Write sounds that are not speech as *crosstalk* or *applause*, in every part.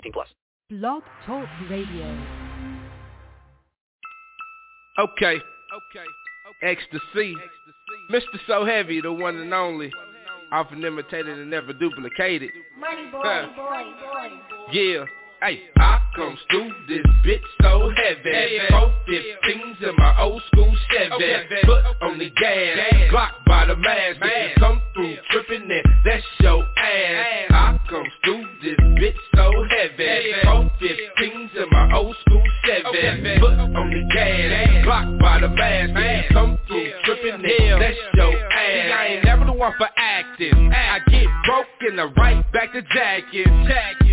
18 plus. Blog Talk Radio. Okay. Okay. Ecstasy. Mr. So Heavy, the one and only. Often imitated and never duplicated. Money boy, Huh. boy, boy. Yeah. Hey, I come through this bitch so heavy. Four fifteens in my old school Chevy. Foot on the gas, Glock by the mask. Bitches come through tripping and that's your ass. I come through this bitch so heavy. Four fifteens in my old school Chevy. Foot on the gas, Glock by the mask. Bitches come through tripping and that's your ass. See, I ain't never the one for acting. I get broke and I right back to jacket.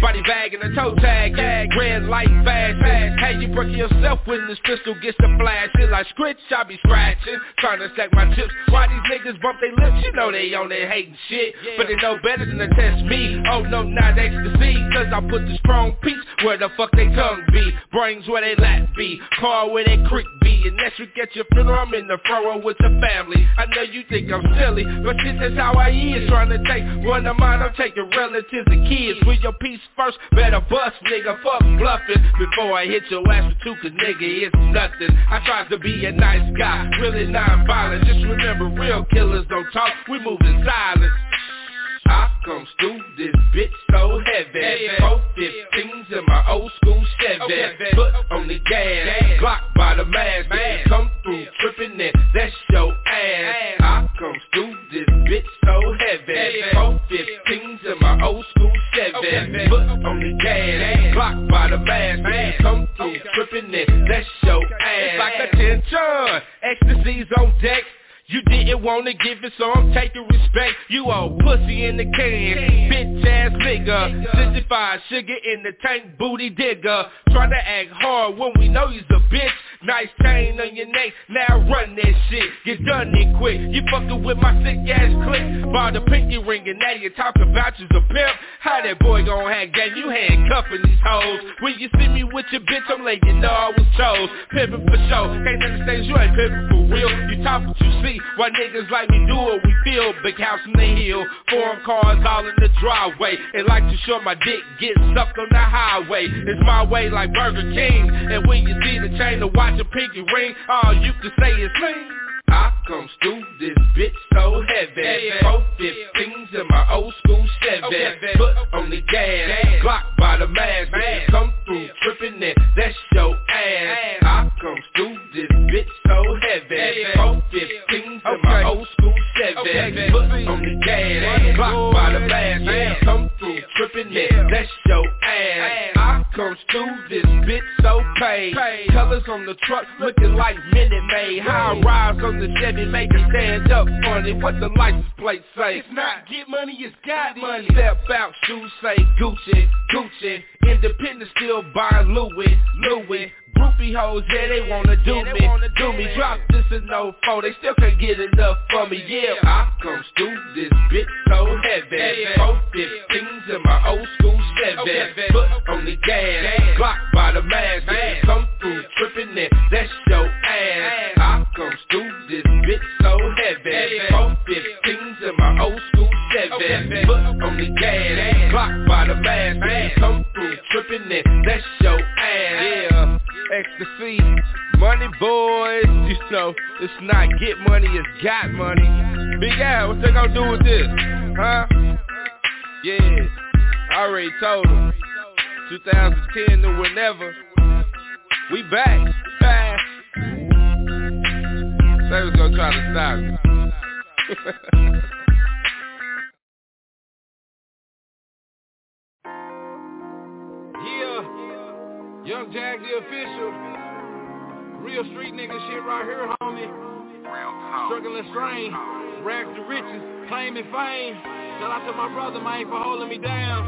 Body bag and a toe tag. Red light fast. Hey, you breaking yourself when this pistol gets to flashing. Like scritch, I be scratching. Trying to stack my chips. Why these niggas bump their lips? You know they on their hating shit. But they know better than to test me. Oh no, not ecstasy. Cause I put the strong piece where the fuck they tongue be. Brains where they lap be. Car where they creek be. And next week at your funeral, I'm in the front row with the family. I know you think I'm silly, but shit, that's how I is. Trying to take one of mine, I'm taking relatives and kids. With your piece first, better bust, nigga. Fuck bluffing before I hit your ass with two, cause nigga, it's nothing. I try to be a nice guy, really non-violent. Just remember, real killers don't talk, we move in silence. I comes through this bitch so heavy. Four fifteens in my old school Chevy. Foot on the gas, Glock by the mask. Come through tripping and that's your ass. I comes through this bitch so heavy. Four fifteens in my old school Chevy. Foot on the gas, Glock by the mask. Come through tripping and that's your ass. It's like attention, ecstasy's on deck. You didn't wanna give it, so I'm taking respect. You old pussy in the can, bitch ass nigga. 65 sugar in the tank, booty digger. Try to act hard when we know you's a bitch. Nice chain on your neck, now run that shit. Get done it quick. You fucking with my sick ass click. Bought the pinky ring and now you talk about you's a pimp. How that boy gon' have game? You handcuffing these hoes. When you see me with your bitch, I'm letting you know I was chose. Pimpin' for show. Can't understand you ain't pimpin' for real. You talk what you see. Why niggas like me do what we feel. Big house in the hill. Foreign cars all in the driveway. And like to show my dick get sucked on the highway. It's my way like Burger King. And when you see the chain to watch a pinky ring, all you can say is me. I comes through this bitch so heavy. Four fifteens in my old school Chevy. Foot on the gas, Glock by the mask. Come through tripping and that's your ass. I comes through this bitch so heavy. Four fifteens in my old school Chevy. Foot on the gas, Glock by the mask. Come through tripping and that's your ass. I comes through this bitch so paid. Colors on the truck looking like Minute Maid. High rise on the Chevy make it stand up funny. What the license plate say? It's not get money, it's got money. Step out, shoes say Gucci, Gucci. Independent still buying Louis, Louis. Groupie hoes, yeah, they wanna do me, do me. Drop this and no foe, they still can't get enough for me, yeah. I comes through this bitch so heavy. Four fifteens in my old school Chevy. Foot on the gas, Glock by the mask. Come through tripping and that's your ass. I comes through this bitch so heavy. Four fifteens in my old school Chevy. Foot on the gas, Glock by the mask. Come through tripping and that's your ass. Yeah, ecstasy. Money boys, you know, it's not get money, it's got money. Big Al, what they gonna do with this? Huh? Yeah, I already told them. 2010 to whenever. We back. Back. They was gonna try to stop me. Yeah, Young Jag the official. Real street nigga shit right here, homie. Struggling strain, rags to riches, claiming fame. Shout out to my brother, man, for holding me down.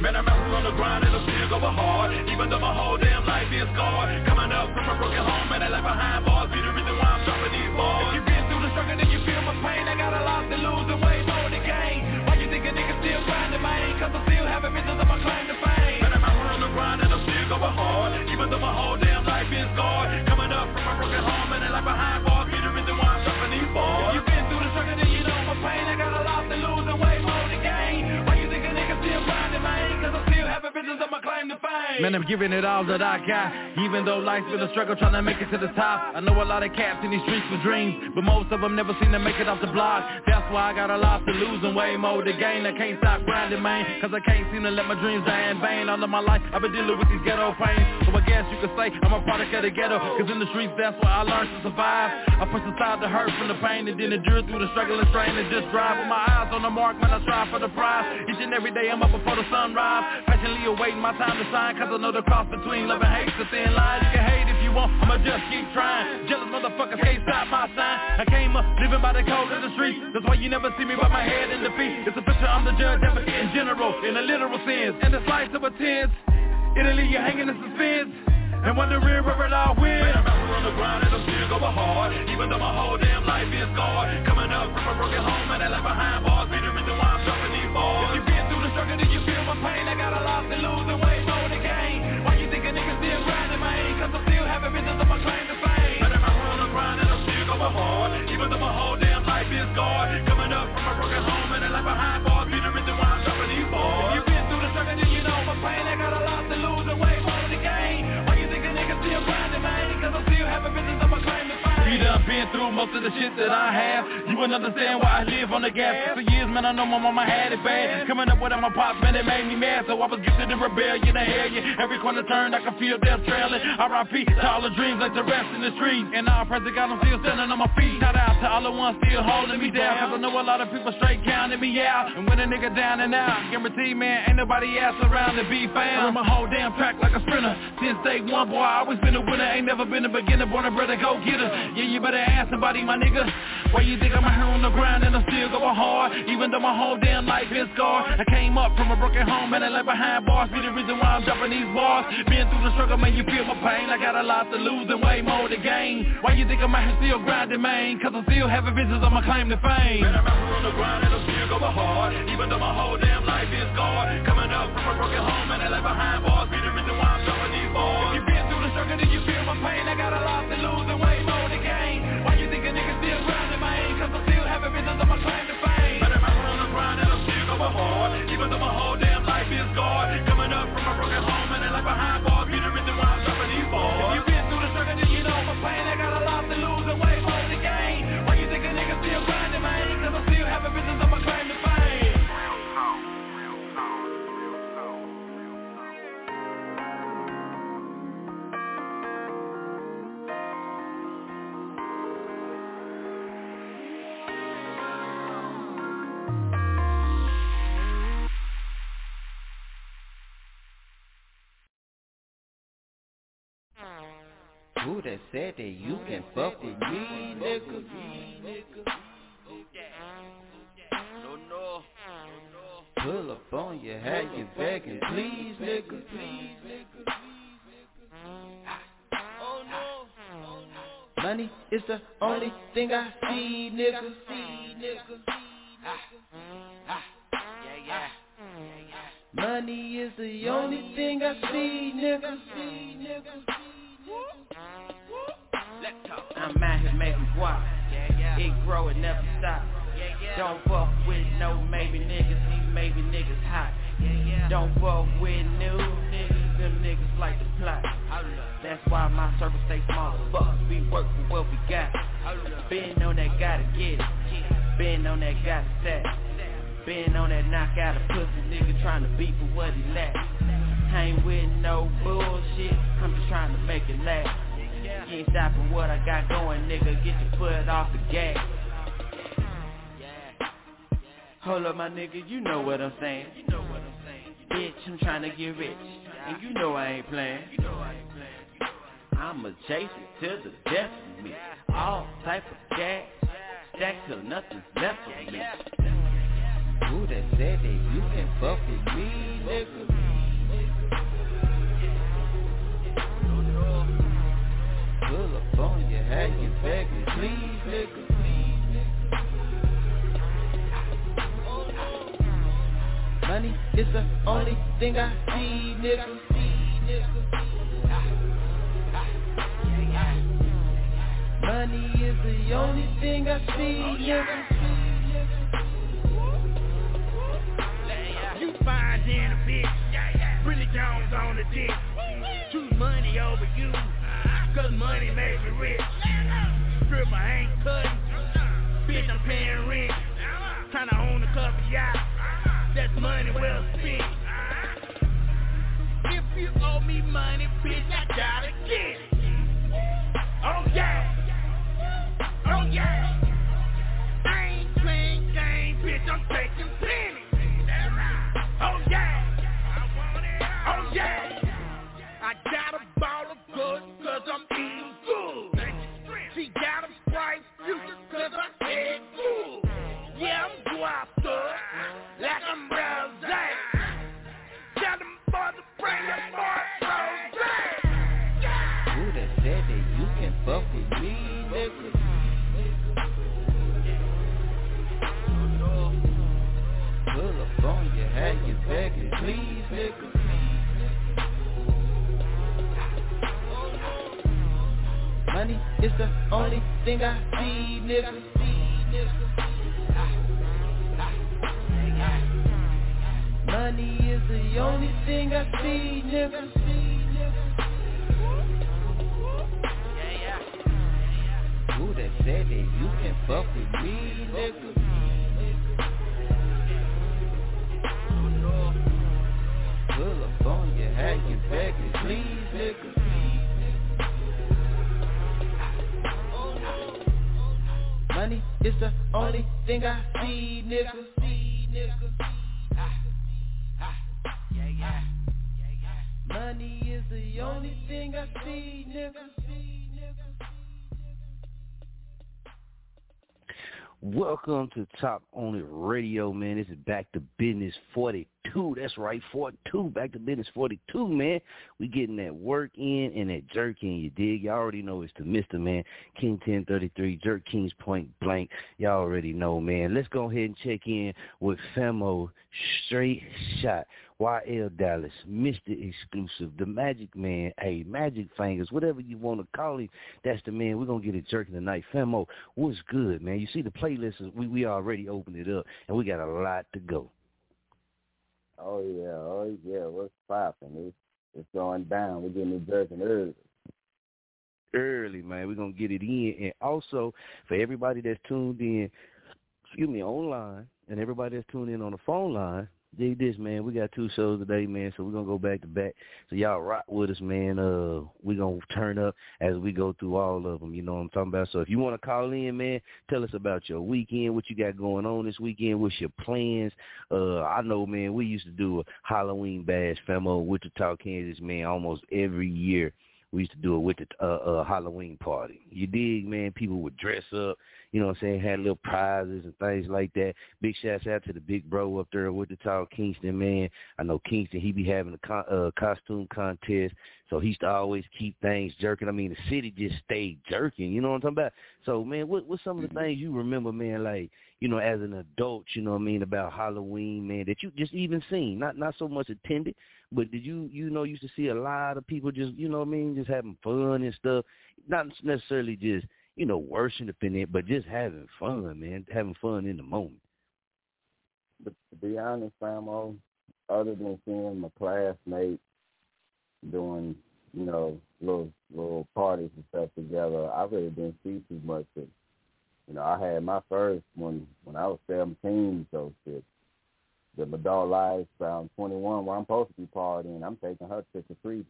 Man, I'm out on the grind and I'm still going hard Even though my whole damn life is scarred Coming up from a broken home and I left behind bars. Be the reason why I'm dropping these bars. If you've been through the struggle then you feel my pain. I got a lot to lose and way more to gain Why you think a nigga still grinding, man? Cause I'm still having visions of my claim to fame. Man, I'm out on the grind and I'm still going hard Even though my whole damn life is scarred Coming up from a broken home and I left behind bars. Be the reason why I'm dropping these bars visions of my claim to fame. Man, I'm giving it all that I got. Even though life's been a struggle trying to make it to the top. I know a lot of cats in these streets with dreams But most of them never seem to make it off the block. That's why I got a lot to lose and way more to gain. I can't stop grinding, man Cause I can't seem to let my dreams die in vain. All of my life I've been dealing with these ghetto pains. So I guess you could say I'm a product of the ghetto Cause in the streets that's where I learned to survive. I pushed aside the hurt from the pain And then endure through the struggle and strain And just drive with my eyes on the mark when I strive for the prize. Each and every day I'm up before the sunrise. Patiently awaiting my time to shine Cause I know the cross between love and hate's a thin line. You can hate if you want, I'ma just keep trying. Jealous motherfuckers can't stop my sign. I came up living by the code of the streets That's why you never see me with my head in defeat It's a picture I'm the judge advocate in general In the literal sense. And the slice of a tense It'll leave you hanging in suspense. And wondering where it all went Man, I'm out on the grind and I'm still going hard. Even though my whole damn life is scarred Coming up from a broken home and I left behind bars. Be the reason why I'm dropping these bars. If you've been through the struggle then you feel my pain I got a lot to lose and way more to gain. Why you think a nigga still grinding, man? Cause I'm still having visions of my claim to fame. Man, I'm out on the grind I'm still going hard Even though my whole damn life is scarred Coming up from a broken home and I left behind bars Be the reason why I'm dropping these bars done been through most of the shit that I have. You wouldn't understand why I live on the gas. For years, man, I know my mama had it bad. Coming up without my pops, man, it made me mad. So I was gifted in rebellion and hell yeah. Every corner turned, I could feel death trailing. R.I.P. to all the dreams like the rest in the street And all praise to God, I'm still standing on my feet. Shout out to all the ones still holding me down. Cause I know a lot of people straight counting me out. And when a nigga down and out Guarantee, man, ain't nobody else around to be found. I'm a whole damn track like a sprinter. Since day one, boy, I always been a winner. Ain't never been a beginner, born a brother, go get her Yeah, you better ask somebody, my nigga. Why you think I'm out here on the grind and I'm still going hard? Even though my whole damn life is scarred I came up from a broken home and I left behind bars. Be the reason why I'm dropping these bars. Been through the struggle, man, you feel my pain. I got a lot to lose and way more to gain. Why you think I'm out here still grinding, man? Cause I still having visions on my claim to fame. Man, I'm out on the grind and I'm still going hard. Even though my whole damn life is scarred Coming up from a broken home and I left behind bars. Be the reason why I'm dropping these bars. If you've been through the struggle, then you feel my pain. I got a lot to lose behind bars Be the reason why I'm dropping these bars that said that you can fuck with me, nigga? Pull up on you, have you begging, please, nigga. Oh, Money is the only thing I see, nigga. Money is the only thing I see, nigga. I'm out here making guap. It grow, it never stop. Don't fuck with no maybe niggas, these maybe niggas hot. Don't fuck with new niggas, them niggas like to plot. That's why my circle stay small fuck. We work for what we got. Been on that gotta get it. Been on that gotta stack. Been on that knock out a pussy nigga trying to beat for what he lack. Ain't with no bullshit, I'm just trying to make it last. You ain't stopping what I got going, nigga. Get your foot off the gas. Hold up, my nigga, you know what I'm saying. Bitch, I'm trying to get rich, and you know I ain't playing. I'ma chase it till the death of me. All type of gas, stack till nothing's left of me. Who that said that you can fuck with me, nigga? Have you begging, please, nigga. Money is the only thing I see, nigga. Money is the only thing I see, nigga. You fine than a bitch. Pretty Jones on the dick. Choose money over you. Cause money made me rich. Stripper I ain't cutting. Bitch, I'm paying rent. Tryna own a couple yachts. That's money well spent. If you owe me money, bitch, I gotta get it. Oh yeah. Oh yeah. I ain't playing games, bitch, I'm taking plenty. Oh yeah. Oh yeah. I got a ball of good cause I'm eating good. She got a bright future cause I head good. Yeah, I'm guapa, like I'm rose. Tell them boys to bring Is the only thing I see, nigga. Money is the only thing I see, nigga. Who that said that you can fuck with me, nigga? Pull up on you, have you begging, please, nigga. Is the only thing I see, nigga. Ah, ah, Money is the only thing I see, nigga. Welcome to Top Only Radio, man. This is Back to Business 42. That's right, 42. Back to Business 42, man. We getting that work in and that jerk in, you dig? Y'all already know it's the Mr. Man, King 1033, Jerk Kings Point Blank. Y'all already know, man. Let's go ahead and check in with Femo Straight Shot. YL Dallas, Mr. Exclusive, the Magic Man, hey, Magic Fingers, whatever you want to call him, that's the man. We're going to get it jerking tonight. Femo, what's good, man? You see the playlist, is, we, we already opened it up, and we got a lot to go. Oh, yeah, oh, yeah, what's popping? It's, it's going down. We're getting it jerking early. Early, man. We're going to get it in. And also, for everybody that's tuned in, excuse me, online, and everybody that's tuned in on the phone line, dig this, man. We got two shows today, man, so we're gonna go back to back. So y'all rock with us, man. Uh, we gonna turn up as we go through all of them. You know what I'm talking about? So if you want to call in, man, tell us about your weekend, what you got going on this weekend, what's your plans. Uh, I know, man, we used to do a Halloween bash, Femo, Wichita, Kansas, man, almost every year. We used to do it with the uh, uh, Halloween party. You dig, man? People would dress up, you know what I'm saying, had little prizes and things like that. Big shouts out to the big bro up there in Wichita, Kingston, man. I know Kingston, he be having a con- uh, costume contest, so he used to always keep things jerking. I mean, the city just stayed jerking, you know what I'm talking about? So, man, what what's some of the things you remember, man, like, you know, as an adult, you know what I mean, about Halloween, man, that you just even seen, not not so much attended, but did you, you know, used to see a lot of people just, you know what I mean, just having fun and stuff, not necessarily just, you know, worshiping it, but just having fun, man, having fun in the moment. But to be honest, Famo, other than seeing my classmates doing, you know, little little parties and stuff together, I really didn't see too much of you know, I had my first when when I was seventeen, so shit. The adult life around twenty one where I'm supposed to be partying, I'm taking her trick or treating.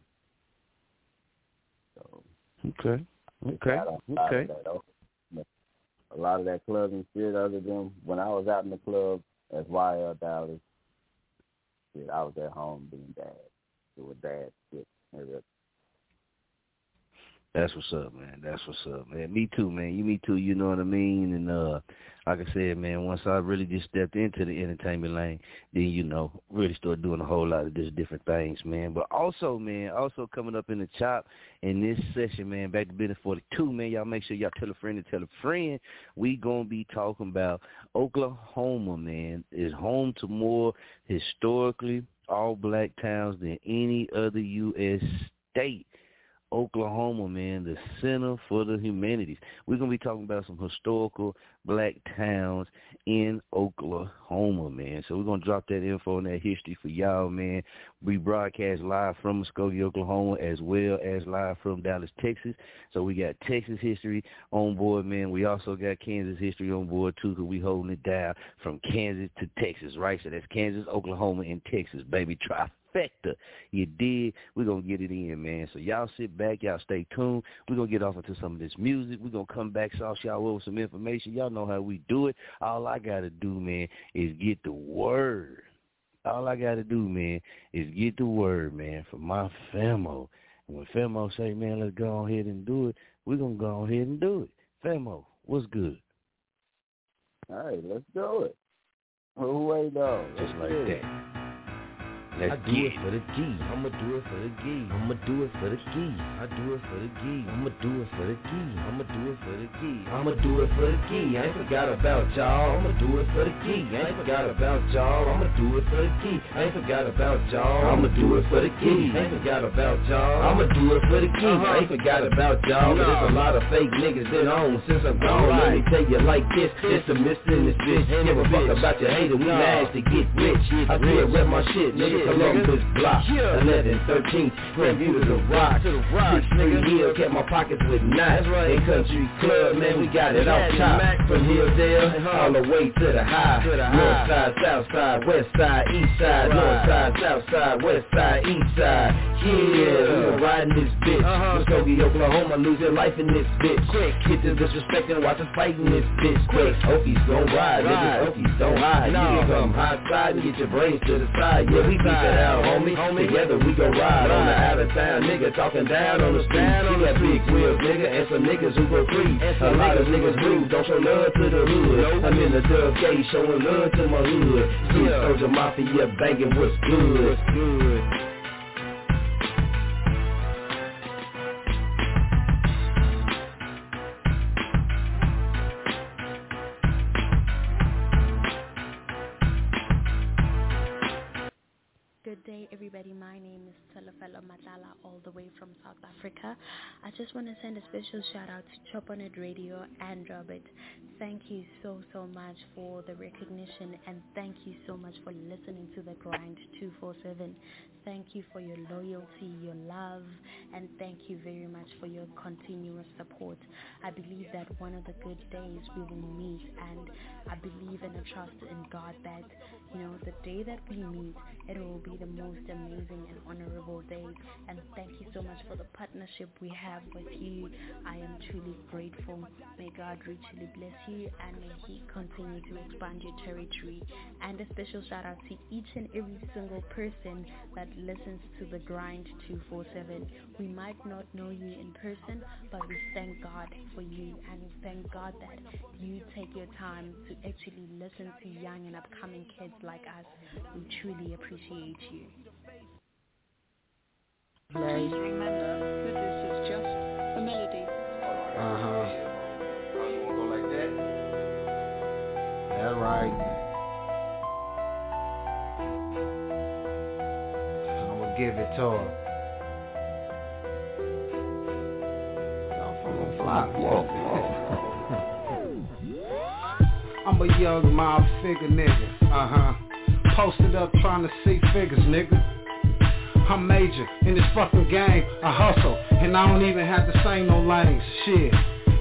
So Okay. Okay. Okay. A lot of that clubbing shit, other than when I was out in the club as YL Dallas, shit, I was at home being dad. Doing dad shit. That's what's up, man. That's what's up, man. Me too, man. You me too, you know what I mean? And uh like I said, man, once I really just stepped into the entertainment lane, then you know, really started doing a whole lot of just different things, man. But also, man, also coming up in the chop in this session, man, back to business forty two, man, y'all make sure y'all tell a friend to tell a friend. We gonna be talking about Oklahoma, man, is home to more historically all black towns than any other US state. Oklahoma, man, the center for the humanities. We're going to be talking about some historical black towns in Oklahoma, man. So we're going to drop that info and that history for y'all, man. We broadcast live from Muskogee, Oklahoma, as well as live from Dallas, Texas. So we got Texas history on board, man. We also got Kansas history on board, too, because we holding it down from Kansas to Texas, right? So that's Kansas, Oklahoma, and Texas, baby. Try trifecta. You did. We're going to get it in, man. So y'all sit back. Y'all stay tuned. We're going to get off into some of this music. We're going to come back, sauce y'all over some information. Y'all know how we do it. All I got to do, man, is get the word. All I got to do, man, is get the word, man, for my Famo. And when Famo say, man, let's go ahead and do it, we're going to go ahead and do it. Famo, what's good? All right, let's do it. Who wait though? Just like that. I do it for the G. I'ma do it for the G. I'ma do it for the G. I do it for the G. I'ma do it for the G. I'ma do it for the G. I'ma do it for the G. I ain't forgot about y'all. I'ma do it for the G. I ain't forgot about y'all. I'ma do it for the G. I ain't forgot about y'all. I'ma do it for the G. I ain't forgot about y'all. I'ma do it for the G. I ain't forgot about y'all. But there's a lot of fake niggas been on since I'm gone. Let me tell you like this. It's a miss in this bitch. Give a fuck about your hater. We mad to get rich. I still rep my shit, nigga. Columbus block, 11, 13, Grandview to the rock, to the rock, Free Hill, kept my pockets with knots, right. in Country Club, man, we got it off top, from Hilldale, all the way to the high, north side, south side, west side, east side, north side, south side, west side, east side, yeah, we were riding this bitch, Muskogee, Oklahoma, losing life in this bitch, quick, get this disrespect and watch us fighting this bitch, quick, Okies gon' ride, niggas, Okies don't hide, niggas come hot side and get your brains to the side, yeah, we beat that out down, homie. homie. Together we gon' ride on the out of town nigga talking down on the street. We got big wheels, nigga, and some niggas who go free. A lot of niggas rude, don't show love to the hood. I'm in the dub gate showing love to my hood. Street soldier mafia banging what's good. What's good. Everybody. My name is Telefelo Matala, all the way from South Africa. I just want to send a special shout out to Chop On It Radio and Robert. Thank you so, so much for the recognition and thank you so much for listening to The Grind 247. Thank you for your loyalty, your love, and thank you very much for your continuous support. I believe that one of the good days we will meet and I believe and I trust in God that, you know, the day that we meet, it will be the most amazing and honorable day. And thank you so much for the partnership we have with you. I am truly grateful. May God richly bless you and may He continue to expand your territory. And a special shout out to each and every single person that listens to the Grind 247. We might not know you in person, but we thank God for you and we thank God that you take your time to actually listen to young and upcoming kids like us. We truly appreciate you. Play. Remember that this is just a melody. Uh huh. You wanna go like that? That's right. I'm gonna give it to her. I'm gonna fly. I'm a young mob figure nigga. Uh huh. Posted up trying to see figures, nigga. I'm major in this fucking game. I hustle, and I don't even have to say no lanes. Shit.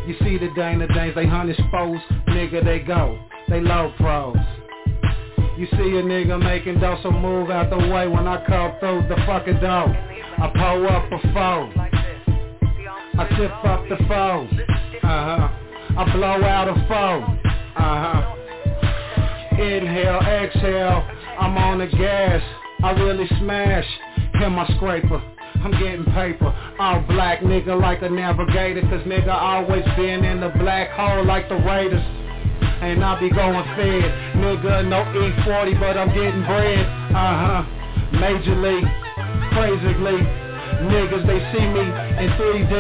You see the Dana Danes, they hunt exposed. Nigga, they go. They low pros. You see a nigga making dough, so move out the way when I come through the fucking door. I pull up a phone. I tip up the phone. Uh-huh. I blow out a phone. Uh-huh. Inhale, exhale. I'm on the gas. I really smash. Hit my scraper. I'm getting paper. All black nigga like a navigator, cause nigga always been in the black hole like the Raiders. And I be going fed, nigga, no E40, but I'm getting bread. Uh-huh, Major majorly, crazily. Niggas, they see me in 3D.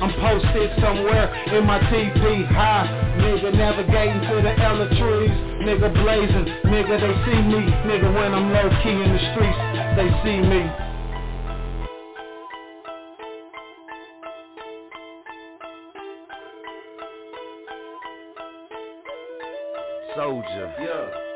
I'm posted somewhere in my TP. High, nigga, navigating to the Ella trees. Nigga, blazing. Nigga, they see me. Nigga, when I'm low key in the streets, they see me. Soldier. Yeah.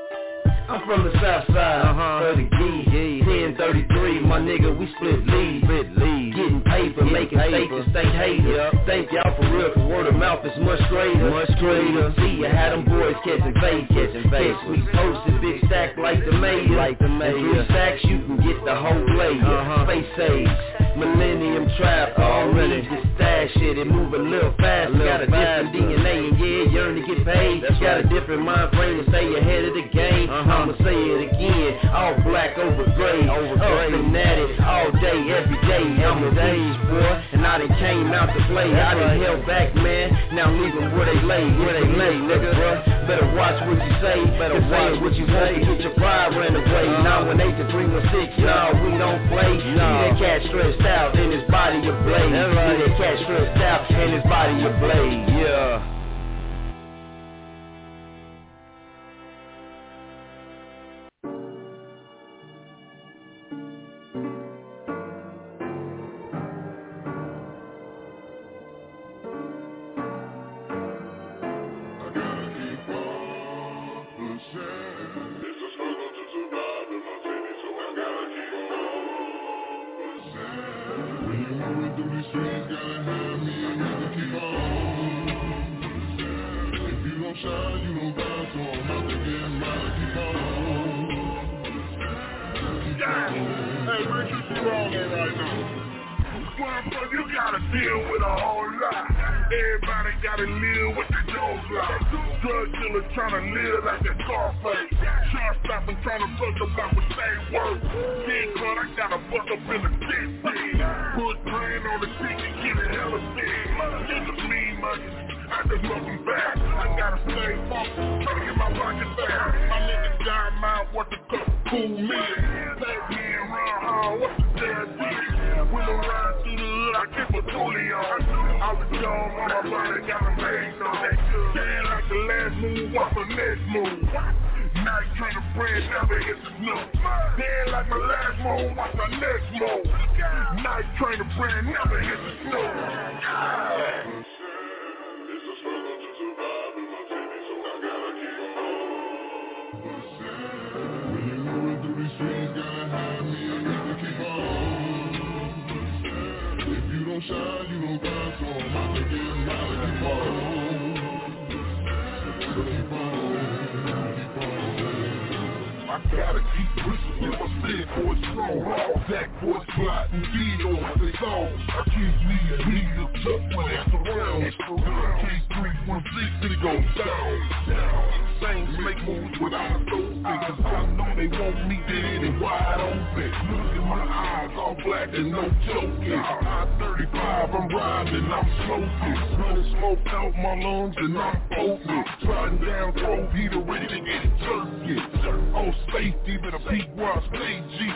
I'm from the south side uh-huh. of the G. 1033, my nigga, we split leads. Split leads. Getting paper, Getting making paper. to state haters. Yep. Thank y'all for real, cause word of mouth is much greater. Much greater. See you had them boys catching bait. Catching bait. we posted, big stack like the mayor. Like the mayor. And three stacks, you can get the whole layer. Uh-huh. Face age. Millennium trap, already just stash it and move a little fast. Got a different DNA and yeah, yearn to get paid. That's Got a different mind frame to stay ahead of the game. Uh-huh. I'ma say it again, all black over gray, over gray. Up and at it all day, every day. I'm a days boy, and I done came out to play. I done held back, man. Now I'm leaving where they lay, where they lay, nigga. Bruh. Better watch what you say, better watch what you say. Get your pride ran away. Uh-huh. Now when eight to three one six, nah, we don't play. Nah. that cat stressed in his body ablaze. Right. See that stressed out in his body ablaze. Yeah. killer trying to live like a Scarface. Trying to stop and trying to fuck about what they work. Then cut, I got a fuck up in the pit bed. Put train on the stick and get it hella big. Get the mean money. I just love them back. I gotta stay focused. Trying to get my pocket back. My nigga dying, mine What the fuck? cool me. Back then, run hard, what's the ride through the hood, I keep a toolie on. I on my got on. Damn, like the last move, next move? To branch hit the snow. Then like my last move, my next move? To brand never hit the snow. Gotta keep pushing in my sin for it's strong. Back for it's plotting deals, they songs. I keep needing, needing a tough one after round. K316, then it goes down things, make moves without doping Cause I know they want me dead and wide open. Look in my eyes, all black and no joking. I'm 35, I'm riding, I'm smoking. Running smoke out my lungs and I'm open Sliding down Grove, heater ready to get jerky On oh, safety, better peek where I stay G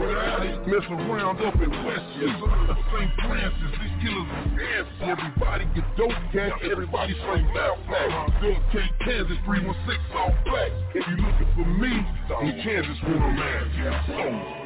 Without it, mess around up in West St. Francis, Everybody get dope, catch everybody slaying. Out back, Bill K, Kansas, three one six, all black. If you're looking for me, it's Kansas, born and yeah,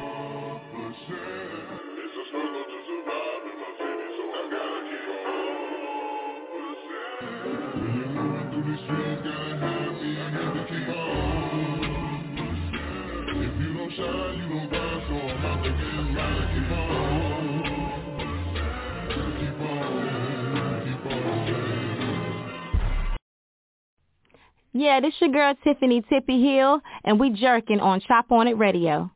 this your girl Tiffany Tippy Hill, and we jerking on Chop On It Radio.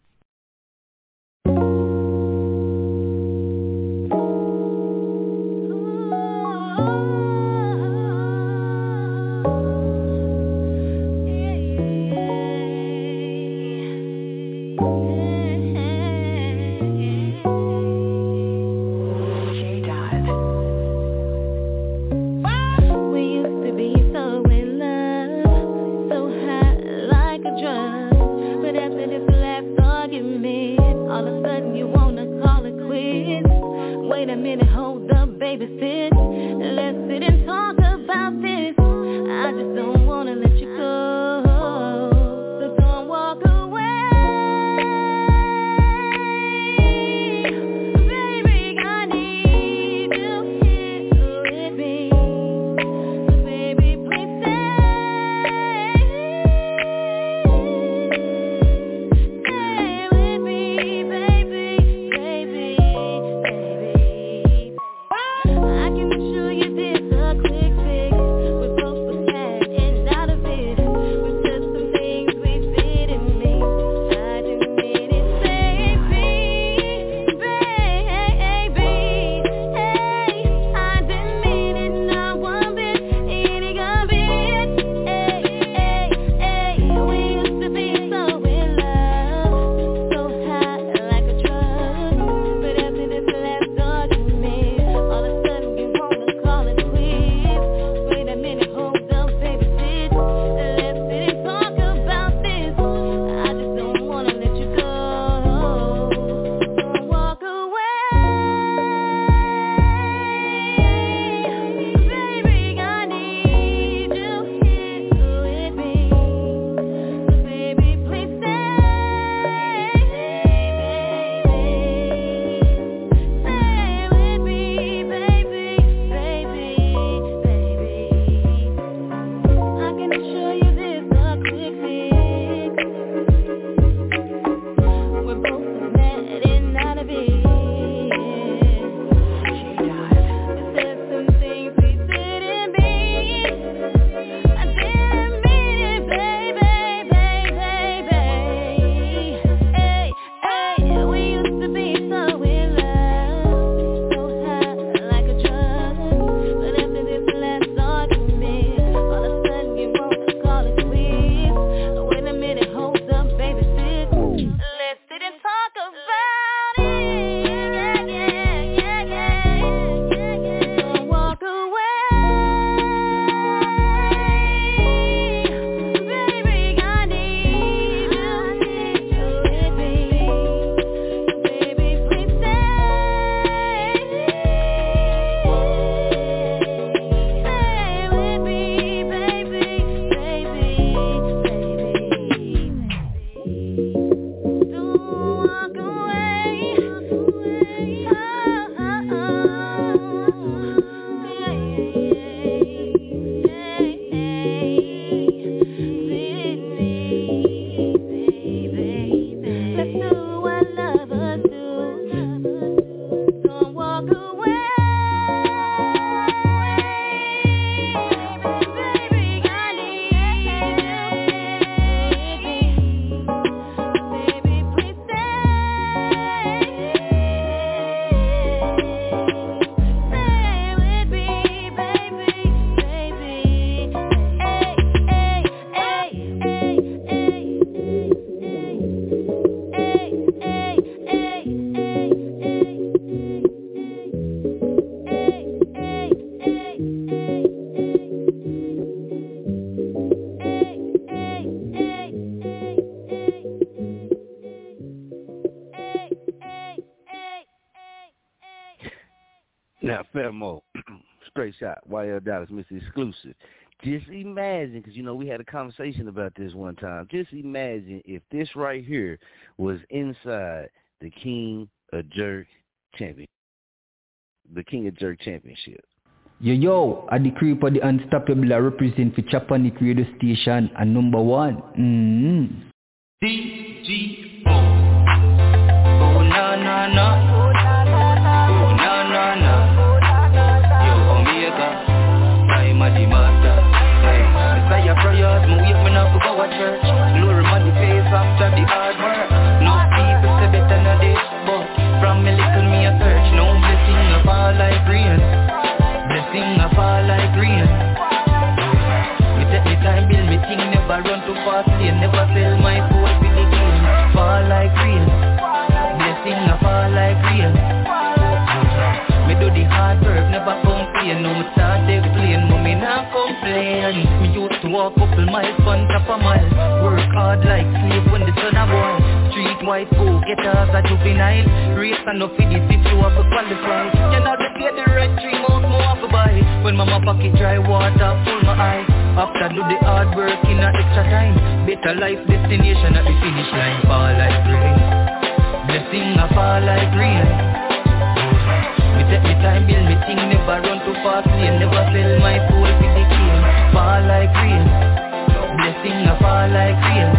Because you know we had a conversation about this one time. Just imagine if this right here was inside the King of Jerk Champion, the King of Jerk Championship. Yo yo, I the creep of the unstoppable I represent for Chop On It radio station and number one. Mm-hmm. DGO. Oh na na na. After the hard work. No people say better than this But from me little me a search. No blessing a fall like rain. Blessing a fall like rain. Me take me time build me thing Never run too fast lane. Never sell my soul for the game Fall like rain. Blessing a fall like rain. Me do the hard work, never complain. Now me start explain, but me not complain. Me to walk couple miles, fun top a mile. Work hard like slave when the sun a boil. Street white go get us a juvenile Race enough for this if you have to qualify You know the get the red tree most more have to buy When mama pocket dry water full my eye. After do the hard work in a extra time. Better life destination at the finish line. Fall like rain. Blessing a fall like rain. Me take me time build me thing. Never run too fast Never sell my soul Fall like rain. Blessing a fall like rain.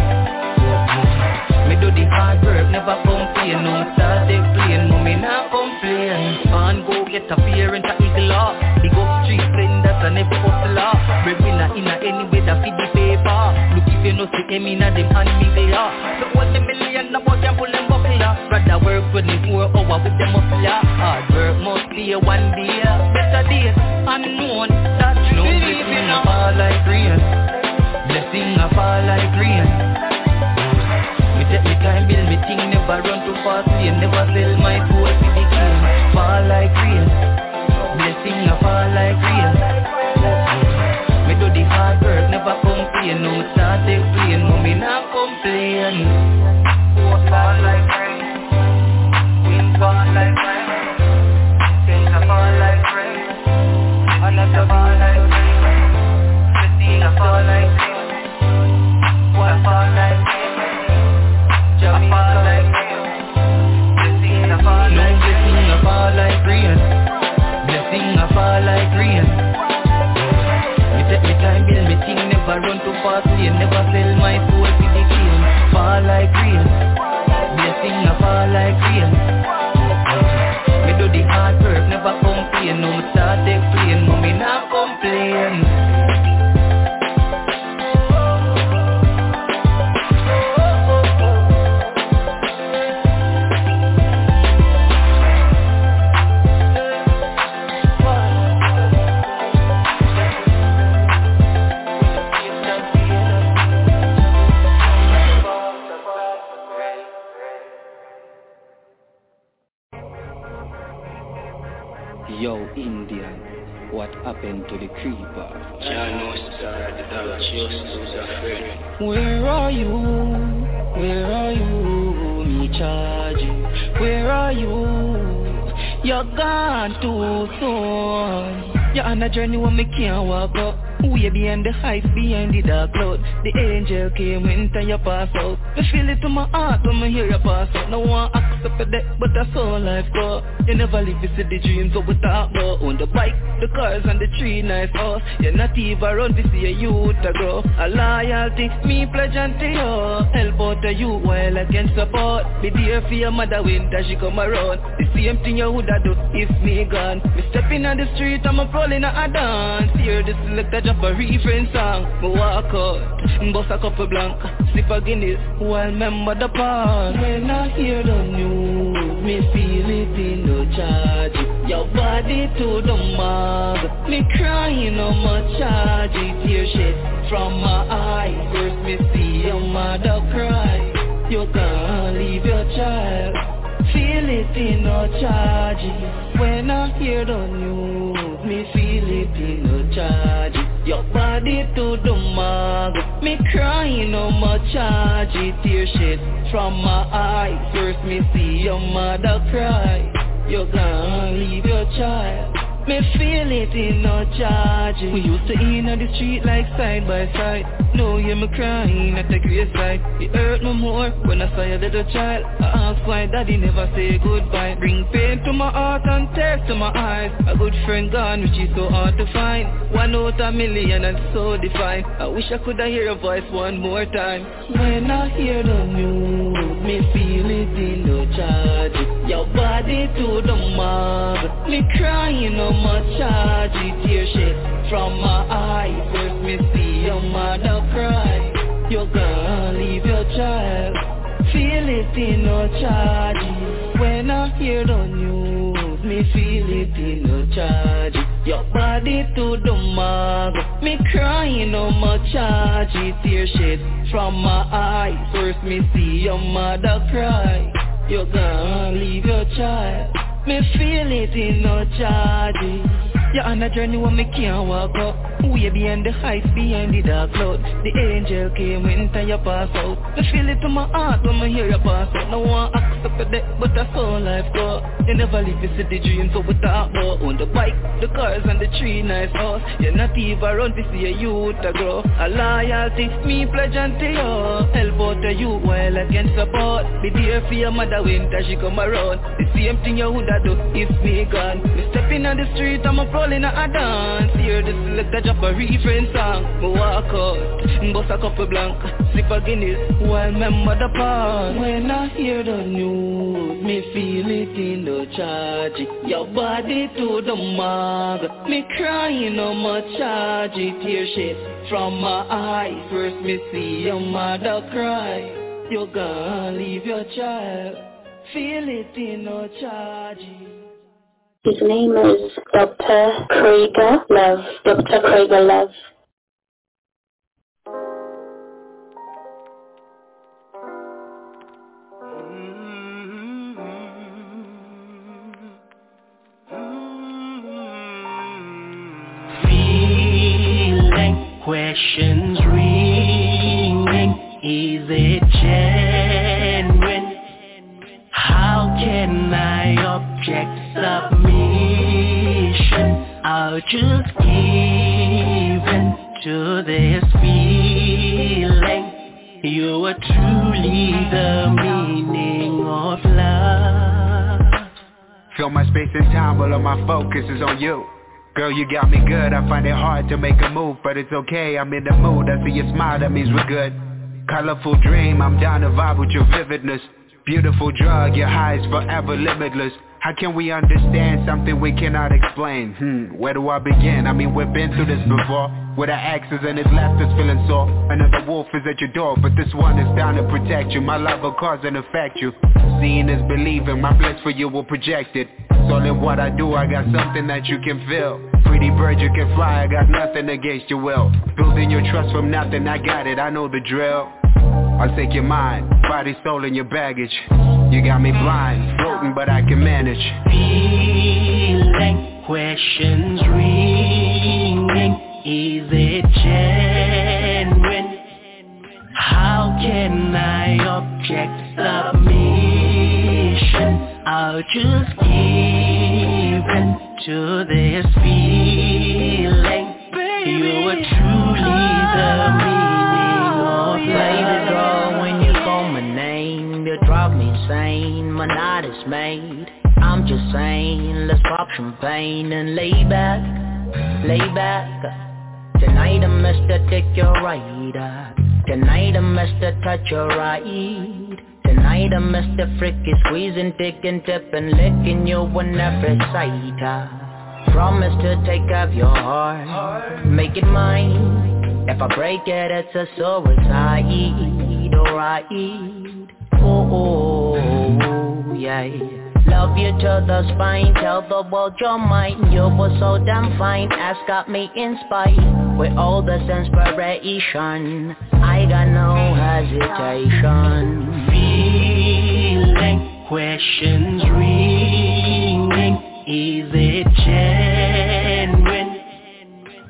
Me do the hard work Never complain. No start explain No me not complain. Man go get a parent a eagle up Big up street vendors and every hustler Breadwinner in a any way that feed the paper. Look if you know see them in a them hand me they are. So what the million about them pull them buckler Rather work 24 hour with them muscular Hard work must be a one day. Better days unknown fall like rain. Blessing a fall like rain. Me take me time build me thing Never run too fast lane. Never sell my soul for the game Fall like rain. Blessing a fall like rain. Me do the hard work Never complain. No start explain No me not complain. Fall like rain. Wind fall like rain. Things fall like rain. Another fall like rain A fall like rain What fall like rain Jamaica like rain Blessing a fall like rain Blessing a fall like rain Blessing a fall like rain Me take me time build me thing Never run too fast lane Never sell my soul the Fall like rain Blessing a fall like rain Me do the hard work Never complain. No me start explain No me not complain what happened to the creeper? Where are you? Where are you? Me charge you. Where are you? You're gone too soon. You're on a journey where me can't walk up. Way behind the heights, behind the dark cloud. The angel came when time you pass out. I feel it to my heart when I hear you pass out. No one accept a death, but that's all life go. You never live to see the dreams of we talk about. On the bike, the cars and the tree nice house. You're not even around to see a youth to grow. A loyalty, me pledge unto you. Help out to you while I can support. Be there for your mother when that she come around. The same thing you woulda do if me gone. Me stepping on the street, I'm a rolling a dance. Hear the selector drop a reference song. Me walk out, bust a couple blank, sip a Guinness. While remember the past. When I hear the news, me feel it in the charge. Your body to the mug, me crying on my charge. Tear shit from my eyes. First me see your mother cry. You can't leave your child. Feel it in no charge When I hear the news Me feel it in no charge Your body to the mug Me crying my charge It tear shit from my eyes First me see your mother cry. You can't leave your child me feel it in no charge We used to in on the street like side by side. Now you me crying at the graveside. It hurt me more when I saw your little child. I ask why daddy never say goodbye. Bring pain to my heart and tears to my eyes. A good friend gone which is so hard to find. One out a million and so defined I wish I could hear your voice one more time. When I hear the news Me feel it in no charge Your body to the mug Me crying on my charge It tear shit from my eyes. First me see your mother cry. You're gonna leave your child. Feel it in no charge. When I hear the news Me feel it in no charge. Your body to the mug Me crying on my charge It tear shit from my eyes. First me see your mother cry You're gonna leave your child. Me feel it in no charge You're on a journey where me can't walk up Way behind the heights, behind the dark cloud The angel came when time you pass out. I feel it in my heart when I hear you pass out. No one accept the death, but that's all life got. You never live to see the dream, so we talk about. On the bike, the cars and the tree nice house You're not even around to see a youth to grow. A loyalty, me pledge unto you. Help out to you while I can support. Be there for your mother winter she come around. The same thing you woulda do if me gone. Me stepping on the street, I'm a rolling a dance. Hear the selector drop a reference song. Me walk out, bust a couple blank. Sip a Guinness, while my mother pass When I hear the news, me feel it in the charge. Your body to the mug Me crying on my charge. Tear shit from my eyes First me see your mother cry. You gonna leave your child. Feel it in no charge His name is Dr. Krieger Love. Dr. Krieger Love. Questions ringing. Is it genuine? How can I object submission? I'll just give in to this feeling. You are truly the meaning of love. Fill my space and time, all of my focus is on you. Girl, you got me good, I find it hard to make a move, but it's okay, I'm in the mood, I see your smile, that means we're good. Colorful dream, I'm down to vibe with your vividness. Beautiful drug, your highs forever limitless. How can we understand something we cannot explain? Hmm, where do I begin? I mean, we've been through this before. With our axes and his is feeling sore. Another wolf is at your door, but this one is down to protect you. My love will cause and affect you. Seeing is believing, my bliss for you will project it. So in what I do, I got something that you can feel. Pretty bird, you can fly, I got nothing against your will. Building your trust from nothing, I got it, I know the drill. I'll take your mind, body, soul, and your baggage. You got me blind, floating, but I can manage. Feeling questions ringing. Is it genuine? How can I object submission? I'll just give in to this feeling. You are truly the me. My night is made. I'm just saying, let's pop champagne and lay back, lay back. Tonight I'm Mr. Take Your Ride. Tonight I'm Mr. Touch Your Ride. Tonight I'm Mr. Freaky Squeezing, taking, tipping, licking you on every side. Promise to take off your heart, make it mine. If I break it, it's a suicide, alright. Oh, oh, oh. Yeah. Love you to the spine, tell the world you're mine. You were so damn fine, ass got me inspired. With all this inspiration, I got no hesitation. Feeling questions ringing. Is it genuine?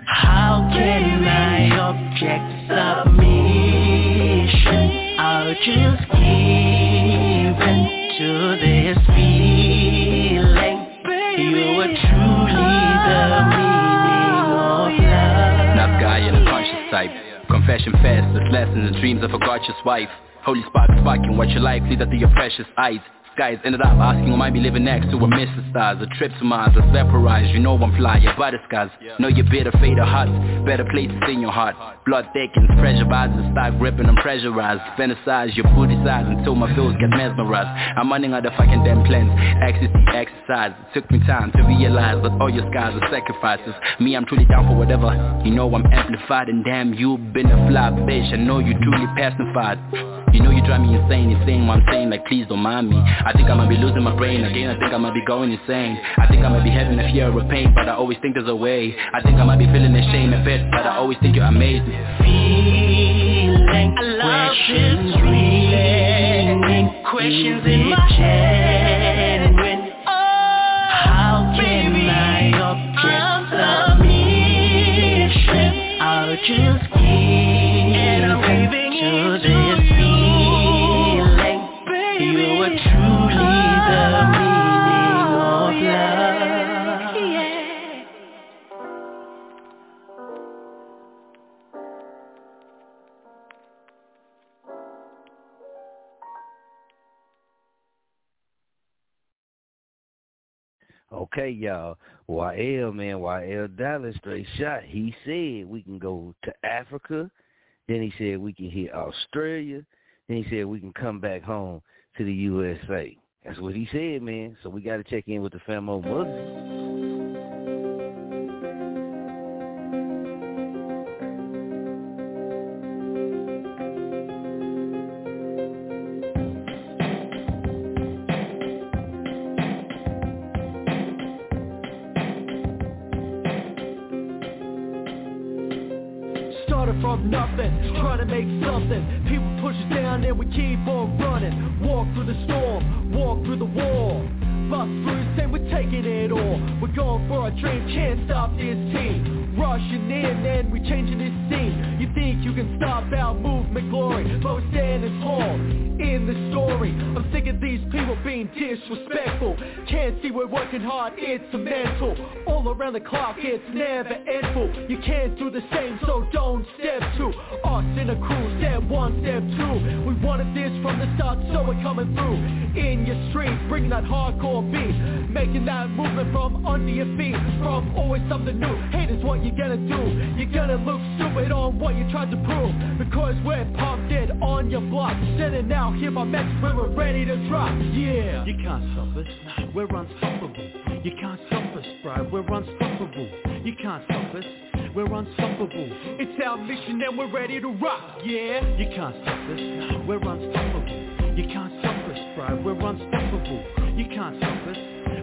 How can I object submission? I'll just in to this feeling. You are truly the meaning of love. Not guy in a conscious type Confession fast, this lessons and dreams of a gorgeous wife Holy spark sparking, what your life leads to your precious eyes Skies ended up asking who might be living next to a Mr. Stars. A trip to Mars, let's vaporize, you know I'm fly, your butterscotch Know you better fade or hot, better place places in your heart. Blood thickens, pressure rises, start gripping and pressurized. Fantasize your booty size until my feels get mesmerized. I'm running out of fucking damn plans, ecstasy, exercise. It took me time to realize that all your skies are sacrifices. Me, I'm truly down for whatever, you know I'm amplified And damn, you've been a fly bitch, I know you truly pacified You know you drive me insane, you're saying what I'm saying like please don't mind me. I I think I might be losing my brain again. I think I might be going insane. I think I might be having a fear of pain But I always think there's a way. I think I might be feeling ashamed of it, But I always think you're amazing. Feeling questions feeling Questions in my head How oh, can I object mission? I'll just keep And I'm you Okay, y'all. YL, man, YL Dallas straight shot. He said we can go to Africa. Then he said we can hit Australia. Then he said we can come back home to the USA. That's what he said, man. So we got to check in with the Famo Muslim. Nothing, trying to make something. People push us down and we keep on running. Walk through the storm, walk through the wall. Bust through, say we're taking it all. We're going for our dream, can't stop this team. Rushing in and we're changing this You think you can stop our movement glory, we're standing tall in the story. I'm sick of these people being disrespectful. Can't see we're working hard, it's a mental. All around the clock, it's never endful. You can't do the same, so don't step two. Us in a crew, step one, step two. We wanted this from the start, so we're coming through. In your streets, bringing that hardcore beat. Making that movement from under your feet. From always something new. Haters, what you gonna do? You're gonna look stupid on what you tried to prove. Because we're pumped in on your block. Sending out here my message when we're ready to drop. Yeah. You can't stop us, we're unstoppable. You can't stop us, bro, we're unstoppable. You can't stop us, we're unstoppable. It's our mission and we're ready to rock. Yeah. You can't stop us, we're unstoppable. You can't stop us, bro, we're unstoppable. You can't stop us,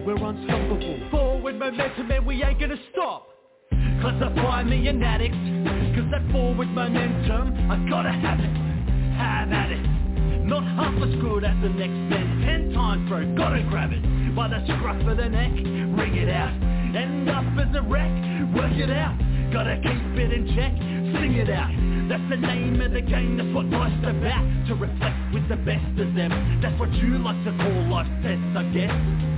we're unstoppable. Forward momentum and we ain't gonna stop. Classify me an addict. Cause that forward momentum I gotta have it. Have at it. Not half as good as the next man. Ten times bro, gotta grab it. By the scruff of the neck. Ring it out. End up as a wreck. Work it out. Gotta keep it in check. Sing it out. That's the name of the game That's what life's about To reflect with the best of them. That's what you like to call life's test I guess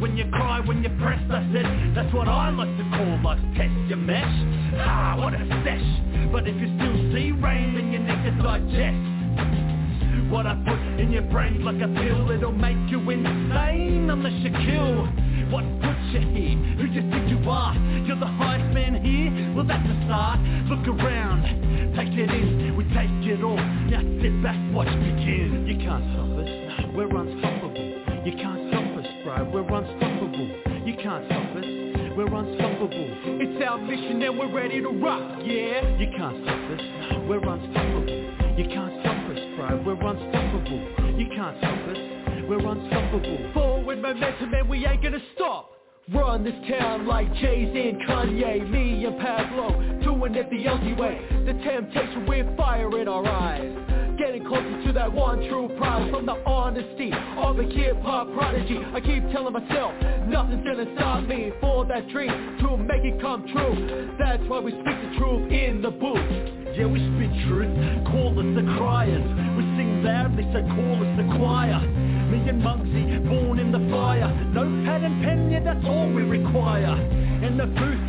when you cry, when you press. I said That's what I like to call life's test, you mesh? Ah, what a sesh. But if you still see rain, then you need to digest. What I put in your brain like a pill It'll make you insane unless you kill. What puts you here? Who you think you are? You're the highest man here? Well that's a start. Look around, take it in. We take it all. Now sit back, watch begin. You can't stop us, we're unstoppable Stop us, we're unstoppable. It's our mission and we're ready to rock, yeah You can't stop us, we're unstoppable. You can't stop us, bro, we're unstoppable. You can't stop us, we're unstoppable. Forward momentum and we ain't gonna stop. Run this town like Jay-Z and Kanye Me and Pablo, doing it the Aussie way. The temptation with fire in our eyes Getting closer to that one true prize From the honesty of a hip-hop prodigy. I keep telling myself, nothing's gonna stop me For that dream to make it come true. That's why we speak the truth in the booth. Yeah, we spit truth, call us the criers. We sing loudly, so call us the choir. Me and Muggsy, born in the fire. No pad and pen, yeah, that's all we require. In the booth,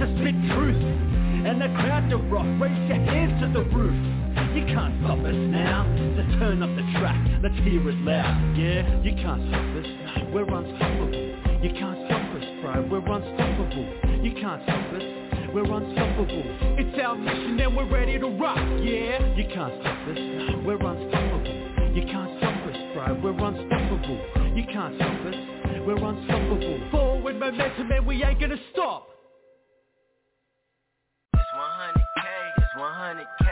to spit truth. And the crowd to rock, raise your hands to the roof you can't stop us now. Just turn up the track, let's hear it loud. Yeah, you can't stop us. We're unstoppable. You can't stop us, bro. We're unstoppable. You can't stop us. We're unstoppable. It's our mission and we're ready to rock. Yeah, you can't stop us. We're unstoppable. You can't stop us, bro. We're unstoppable. You can't stop us. We're unstoppable. Forward momentum and we ain't gonna stop. It's 100k. It's 100k.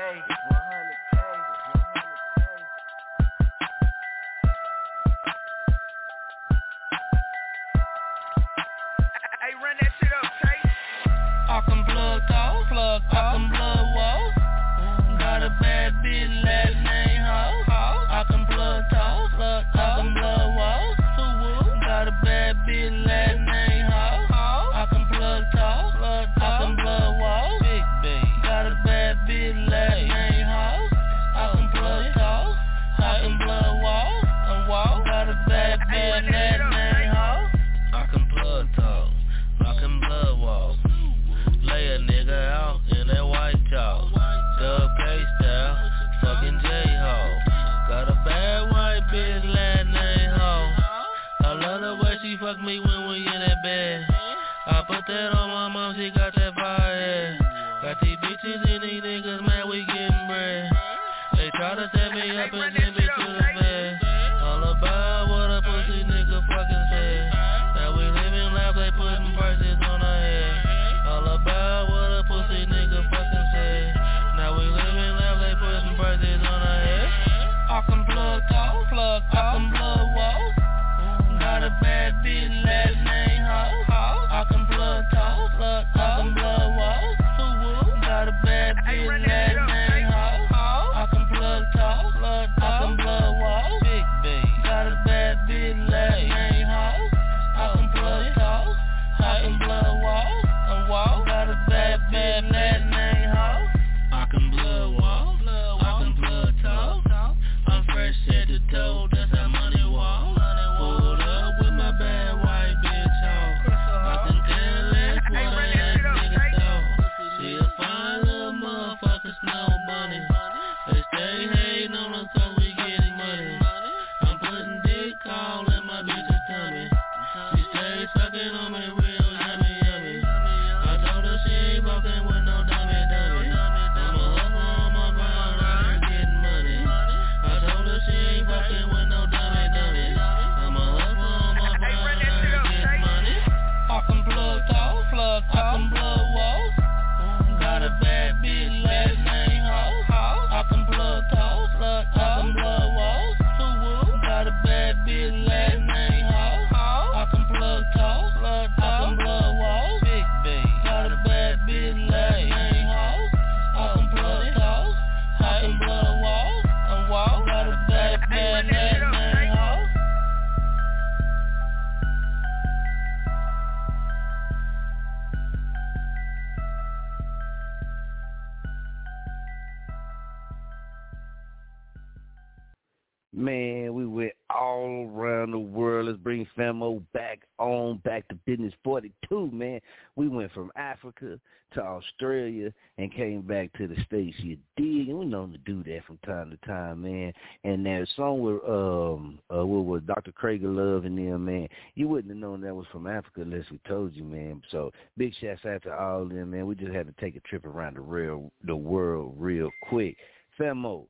Australia and came back to the States. You dig? We know to do that from time to time, man. And that song with, um, uh, what was Dr. Craig Love and them, man. You wouldn't have known that was from Africa unless we told you, man. So big shouts out to all of them, man. We just had to take a trip around the real, the world real quick. Famo.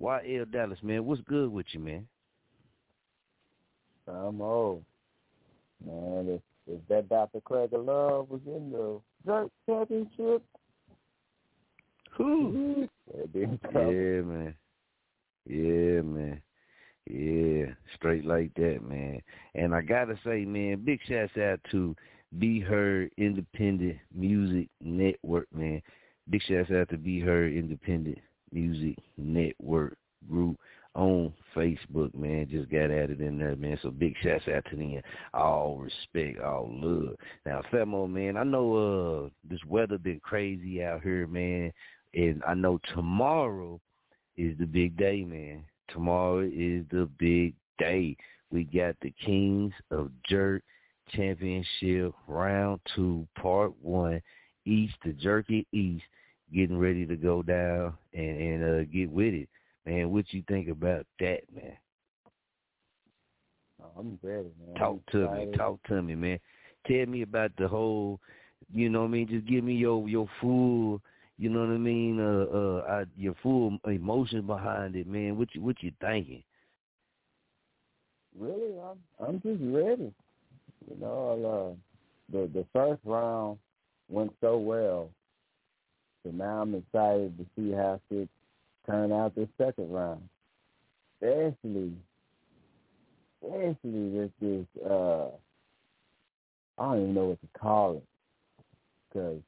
YL Dallas, man, what's good with you, man? I'm old. Man, if, if that Dr. Craig of Love was in the Dirt Championship, Who? that'd be in trouble. Yeah, man. Yeah, man. Yeah, straight like that, man. And I gotta say, man, big shouts out to Be Heard Independent Music Network, man. Big shouts out to Be Heard Independent Music Network group on Facebook, man. Just got added in there, man. So big shouts out to them. All respect, all love. Now, Femo, man, I know uh this weather been crazy out here, man. And I know tomorrow is the big day, man. Tomorrow is the big day. We got the Kings of Jurk Championship Round Two, Part One, East to Jerky East, getting ready to go down and and uh, get with it, man. What you think about that, man? Oh, I'm ready, man. Talk I'm to me, talk to me, man. Tell me about the whole, you know what I mean. Just give me your your full, you know what I mean. Uh, uh, I, your full emotions behind it, man. What you what you thinking? Really, I'm I'm just ready. You know, uh, the the first round went so well, so now I'm excited to see how shit turn out this second round. Especially, especially with this, uh, I don't even know what to call it, because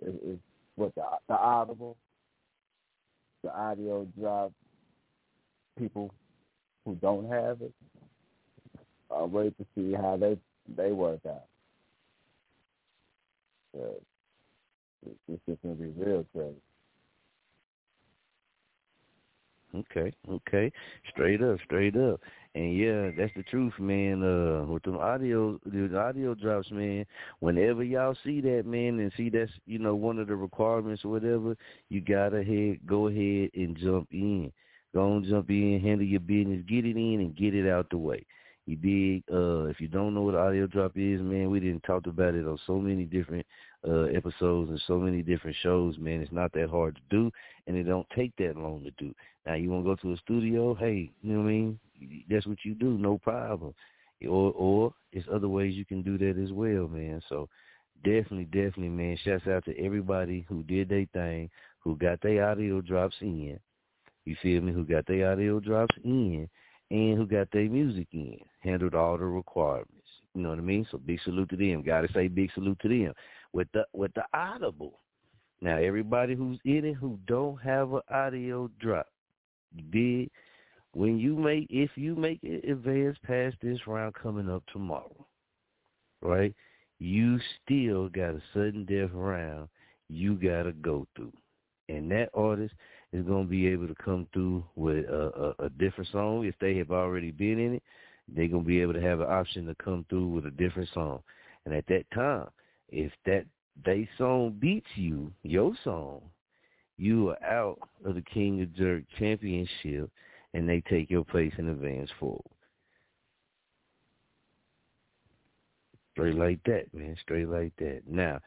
it, it's what the the audible, the audio drop. People who don't have it. I'll wait to see how they they work out. Uh, it's just gonna be real crazy. Okay, okay, straight up, straight up, and yeah, that's the truth, man. Uh, with them audio, the audio drops, man. Whenever y'all see that, man, and see that's you know one of the requirements or whatever, you gotta head, go ahead and jump in. Go and jump in, handle your business, get it in, and get it out the way. You dig? Uh, if you don't know what audio drop is, man, we didn't talk about it on so many different uh, episodes and so many different shows, man. It's not that hard to do, and it don't take that long to do. Now, you want to go to a studio? Hey, you know what I mean? That's what you do, no problem. Or, or it's other ways you can do that as well, man. So, definitely, definitely, man. Shouts out to everybody who did their thing, who got their audio drops in. You feel me? Who got their audio drops in and who got their music in, handled all the requirements. You know what I mean? So big salute to them. Gotta say big salute to them. With the with the audible. Now everybody who's in it who don't have an audio drop, did when you make if you make it advance past this round coming up tomorrow, right? You still got a sudden death round you gotta go through. And that artist is to be able to come through with a, a, a different song. If they have already been in it, they're to be able to have an option to come through with a different song. And at that time, if that they song beats you, your song, you are out of the King of Jurk championship and they take your place in advance forward. Straight like that, man. Straight like that. Now,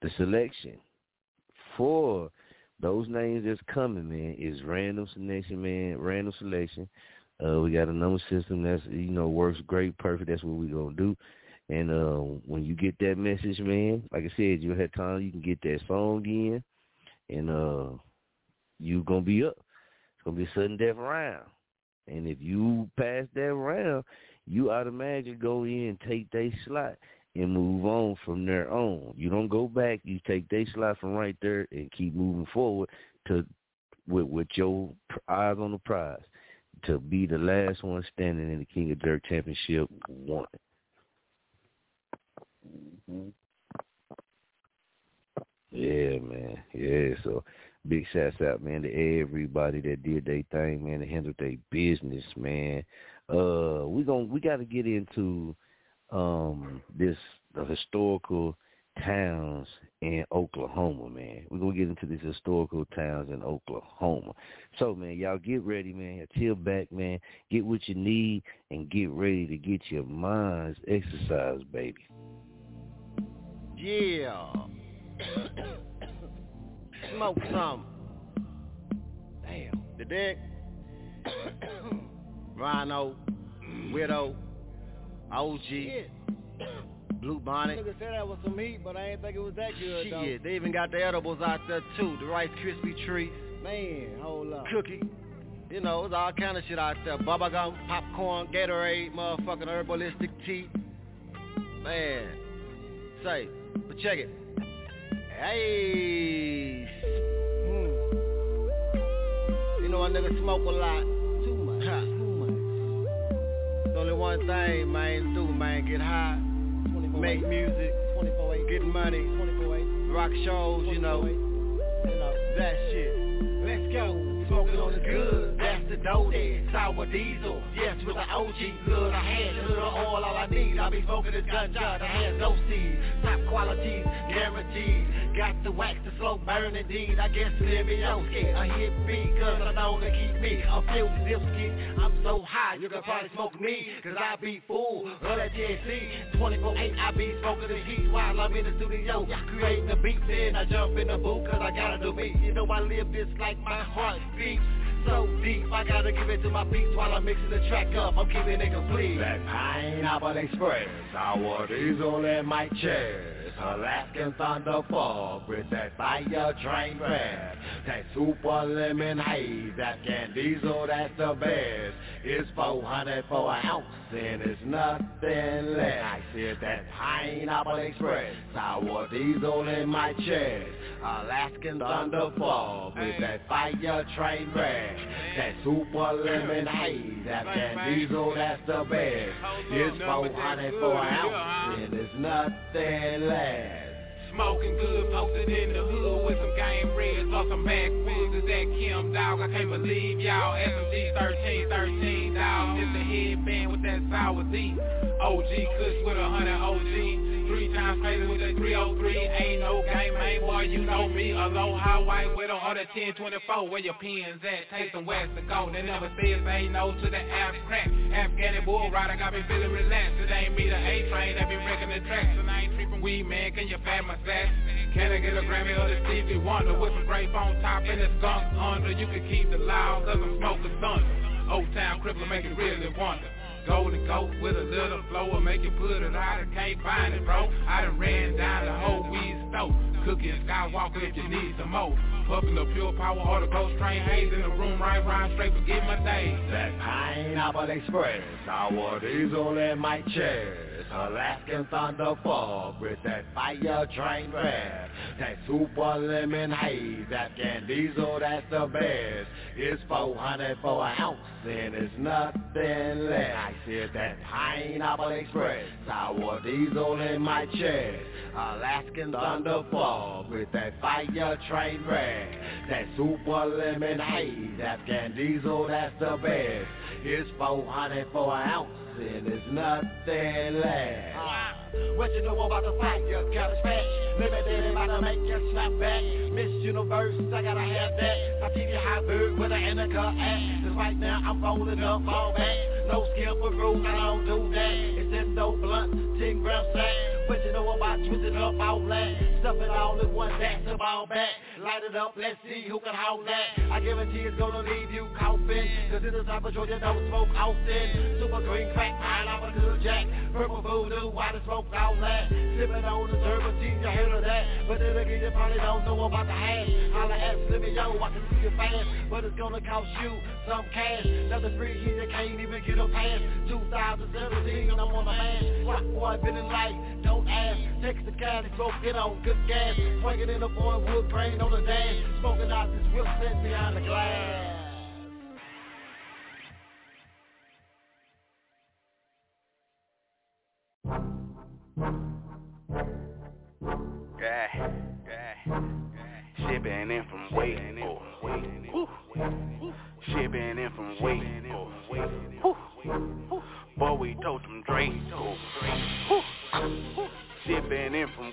the selection for those names that's coming, man, is random selection, man. Random selection. Uh, we got a number system that's you know works great, perfect. That's what we gonna do. And uh, when you get that message, man, like I said, you had time. You can get that song in, and uh, you gonna be up. It's gonna be a sudden death round. And if you pass that round, you automatically go in and take that slot and move on from there on. You don't go back. You take their slot from right there and keep moving forward to with with your eyes on the prize to be the last one standing in the King of Jurk Championship one. Mm-hmm. Yeah, man. Yeah, so big shouts out, man, to everybody that did their thing, man, that handled their business, man. Uh, we going we got to get into um this the historical towns in Oklahoma, man. We're gonna get into these historical towns in Oklahoma. So man, y'all get ready, man. Chill back, man. Get what you need and get ready to get your minds exercised, baby. Yeah. *coughs* Smoke some. Damn. The deck. *coughs* Rhino. Widow. OG. Blue Bonnet. Nigga said that was some heat, but I ain't think it was that good. Shit, though. they even got the edibles out there too. The Rice Krispie treats. Man, hold up. Cookie. You know, it's all kind of shit out there. Bubba gum, popcorn, Gatorade, motherfucking herbalistic tea. Man. Say, but check it. Hey. Hmm. You know a nigga smoke a lot. Too much. Ha. Too much. There's only one thing, man, do, man, get high, make music, 24 get money, 24 rock shows, you know, You know. that shit. Let's go. Smoking on the good, that's the there. Sour diesel, yes, with the OG good. I had a little oil, all I need. I be smoking this ganja, I had no seed. Top quality, guaranteed. Got the wax to slow burn indeed. I guess Levioski, a hit beat, cause I know to keep me a filthy dipski. I'm so high, you can probably smoke me, cause I be full of that THC. 24-8, I be smoking the heat while I'm in the studio. Creating the beats, then I jump in the booth, cause I gotta do me. You know I live this like my heart beats. So deep, I gotta give it to my beats while I'm mixing the track up. I'm keeping it complete. That Pineapple Express, our diesel in Alaskan Thunderfall with that fire train fast. That super lemon haze, that can diesel, that's the best. It's 400 for an ounce and it's nothing less. I said that Pineapple Express, sour diesel in my chest. Alaskan Thunderfall with that fire train fast. That super lemon haze, that can diesel, that's the best. It's 400 for an ounce and it's nothing less. Smoking good, posted in the hood with some game reds, plus some backwoods. Is that Kim dog? I can't believe y'all. SMG 13, 13 dog. Just a headband with that sour D. OG Kush with a hundred OG. Three times with that 303. Ain't no game, man, boy, you know me. A low highway with a order 1024. Where your pins at? Taste some west to go. They never say say no to the abstract. Afghani bull rider got me feeling relaxed. It ain't me, the A train that be wrecking the tracks. And I ain't tripping weed, man. Can you fat my sass? Can I get a Grammy or the Stevie Wonder with some grape on top and a skunk under? You can keep the loud, cause I'm smoking thunder. Old Town Crippler make it really wonder. Golden goat with a little flow make you put it out, I can't find it, bro. I done ran down the whole weed stove. Cookie and Skywalker if you need some more. Puffin' the pure power or the ghost train haze in the room, right round straight, forget my days. That Pineapple Express, our diesel in my chest. Alaskan Thunder Fog with that fire train red. That super lemon haze, that can diesel, that's the best. It's 400 for an ounce and it's nothing less. I said that Pineapple Express, sour diesel in my chest. Alaskan Thunder Fog with that fire train red. That super lemon haze, that can diesel, that's the best. It's 400 for an ounce and it's nothing less. Uh, what you know about the fire, college fat? Limited about to make you snap back. Miss Universe, I gotta have that. I you high bird with an indica act. Cause right now I'm rolling up all back. No skill for rules, I don't do that. It's in no blunt, 10 gram sack. What you know about twisting up all that? Stuff it all in one, that's ball back. Light it up, let's see who can hold that. I guarantee it's gonna leave you coughing. Cause in the South of Georgia, don't smoke often. Super green crack, pineapple, good jack. Purple voodoo, why the smoke all that? Sipping on the serpentine, you heard of that. But then again, you probably don't know about the hash. Holla at Slimmy, yo, I can see you fast. But it's gonna cost you some cash. Nothing free here, you can't even get a pass. 2017, I'm on the man. Rock boy, been in light, don't ask. Text the guy, smoke, get on good gas. Swinging in the boy, wood grain on the dash. Smoking out this whip set behind the glass. Yeah, in from Waco. Shipping in from Waco. Boy, we told them Draco. Shipping in from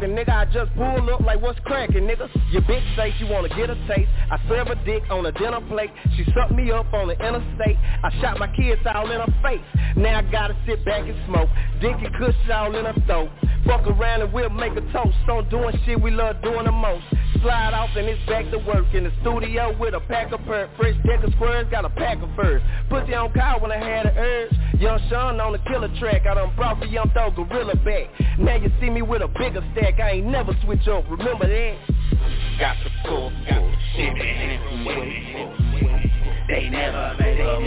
what nigga. I just pull up like what's cracking, nigga. Your bitch say she wanna get a taste. I serve a dick on a dinner plate. She sucked me up on the interstate. I shot my kids all in her face. Now I gotta sit back and smoke. Dick and kush all in her throat. Fuck around and we'll make a toast. On doing shit we love doing the most. slide off and it's back to work in the studio with a pack of perk. Fresh deck of squares, got a pack of furs. Pussy on call when I had an urge. Young Sean on the killer track. I done brought the young dog gorilla back. Now you see me with a bigger stack. I ain't never switch up. Remember that? Got the full, full shit in it from way. They never, they never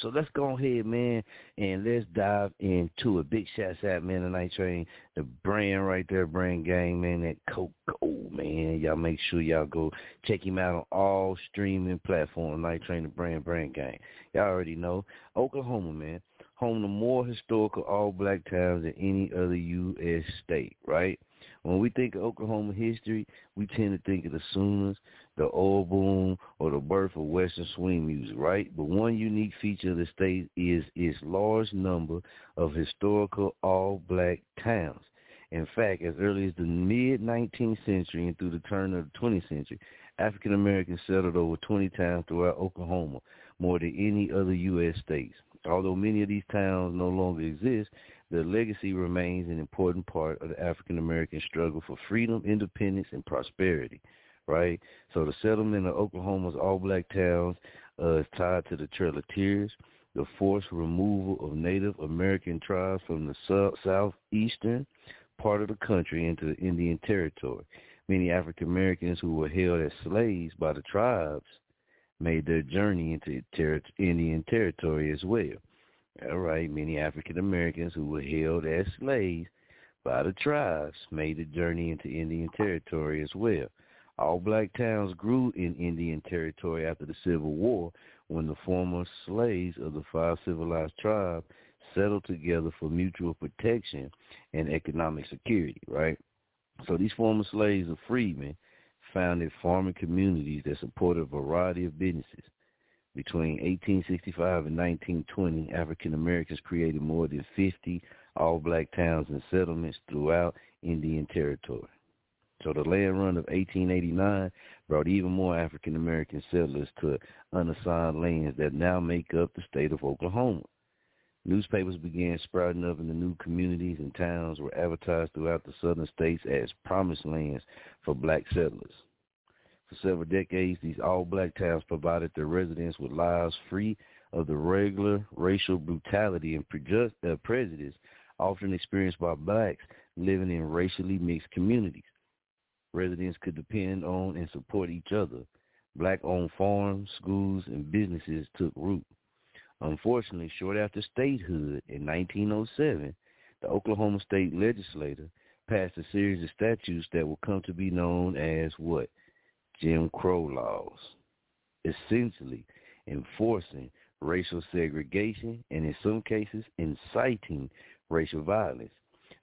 So let's go ahead, man, and let's dive into it. Big shouts out, man, the Night Train, the brand right there, brand gang, man, that Coco, man. Y'all make sure y'all go check him out on all streaming platforms, Night Train, the brand, brand gang. Y'all already know. Oklahoma, man, home to more historical all-black towns than any other U.S. state, right? When we think of Oklahoma history, we tend to think of the Sooners, the oil boom, or the birth of Western swing music, right? But one unique feature of the state is its large number of historical all-black towns. In fact, as early as the mid-19th century and through the turn of the 20th century, African Americans settled over 20 towns throughout Oklahoma, more than any other U.S. states. Although many of these towns no longer exist, their legacy remains an important part of the African American struggle for freedom, independence, and prosperity, right? So the settlement of Oklahoma's all-black towns uh, is tied to the Trail of Tears, the forced removal of Native American tribes from the southeastern part of the country into the Indian Territory. Many African Americans who were held as slaves by the tribes made their journey into ter- Indian Territory as well. All right, many African Americans who were held as slaves by the tribes made the journey into Indian Territory as well. All black towns grew in Indian Territory after the Civil War when the former slaves of the five civilized tribes settled together for mutual protection and economic security, right? So these former slaves or freedmen founded farming communities that supported a variety of businesses. Between 1865 and 1920, African Americans created more than 50 all-black towns and settlements throughout Indian Territory. So the land run of 1889 brought even more African American settlers to unassigned lands that now make up the state of Oklahoma. Newspapers began sprouting up in the new communities and towns were advertised throughout the southern states as promised lands for black settlers. For several decades, these all-black towns provided their residents with lives free of the regular racial brutality and uh, prejudice often experienced by blacks living in racially mixed communities. Residents could depend on and support each other. Black-owned farms, schools, and businesses took root. Unfortunately, short after statehood in 1907, the Oklahoma State Legislature passed a series of statutes that will come to be known as what? Jim Crow laws, essentially enforcing racial segregation and in some cases inciting racial violence.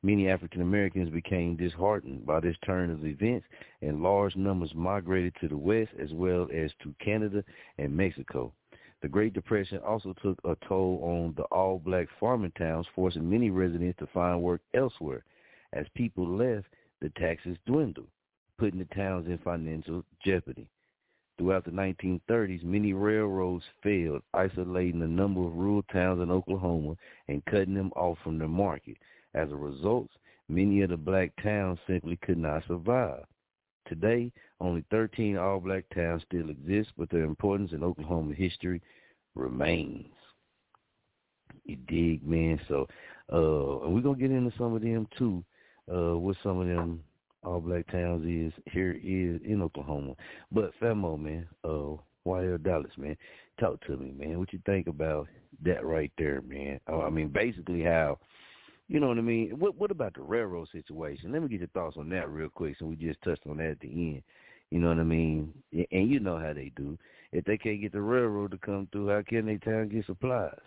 Many African Americans became disheartened by this turn of events and large numbers migrated to the west as well as to Canada and Mexico. The Great Depression also took a toll on the all-black farming towns, forcing many residents to find work elsewhere. As people left, the taxes dwindled, putting the towns in financial jeopardy. Throughout the 1930s, many railroads failed, isolating a number of rural towns in Oklahoma and cutting them off from the market. As a result, many of the black towns simply could not survive. Today, only 13 all-black towns still exist, but their importance in Oklahoma history remains. You dig, man? So, uh, and we're going to get into some of them, too, uh, what some of them all-black towns is here is in Oklahoma. But, Famo, man, uh, YL Dallas, man, talk to me, man. What you think about that right there, man? I mean, basically how – you know what I mean? What what about the railroad situation? Let me get your thoughts on that real quick. So we just touched on that at the end. You know what I mean? And you know how they do. If they can't get the railroad to come through, how can they town get supplies?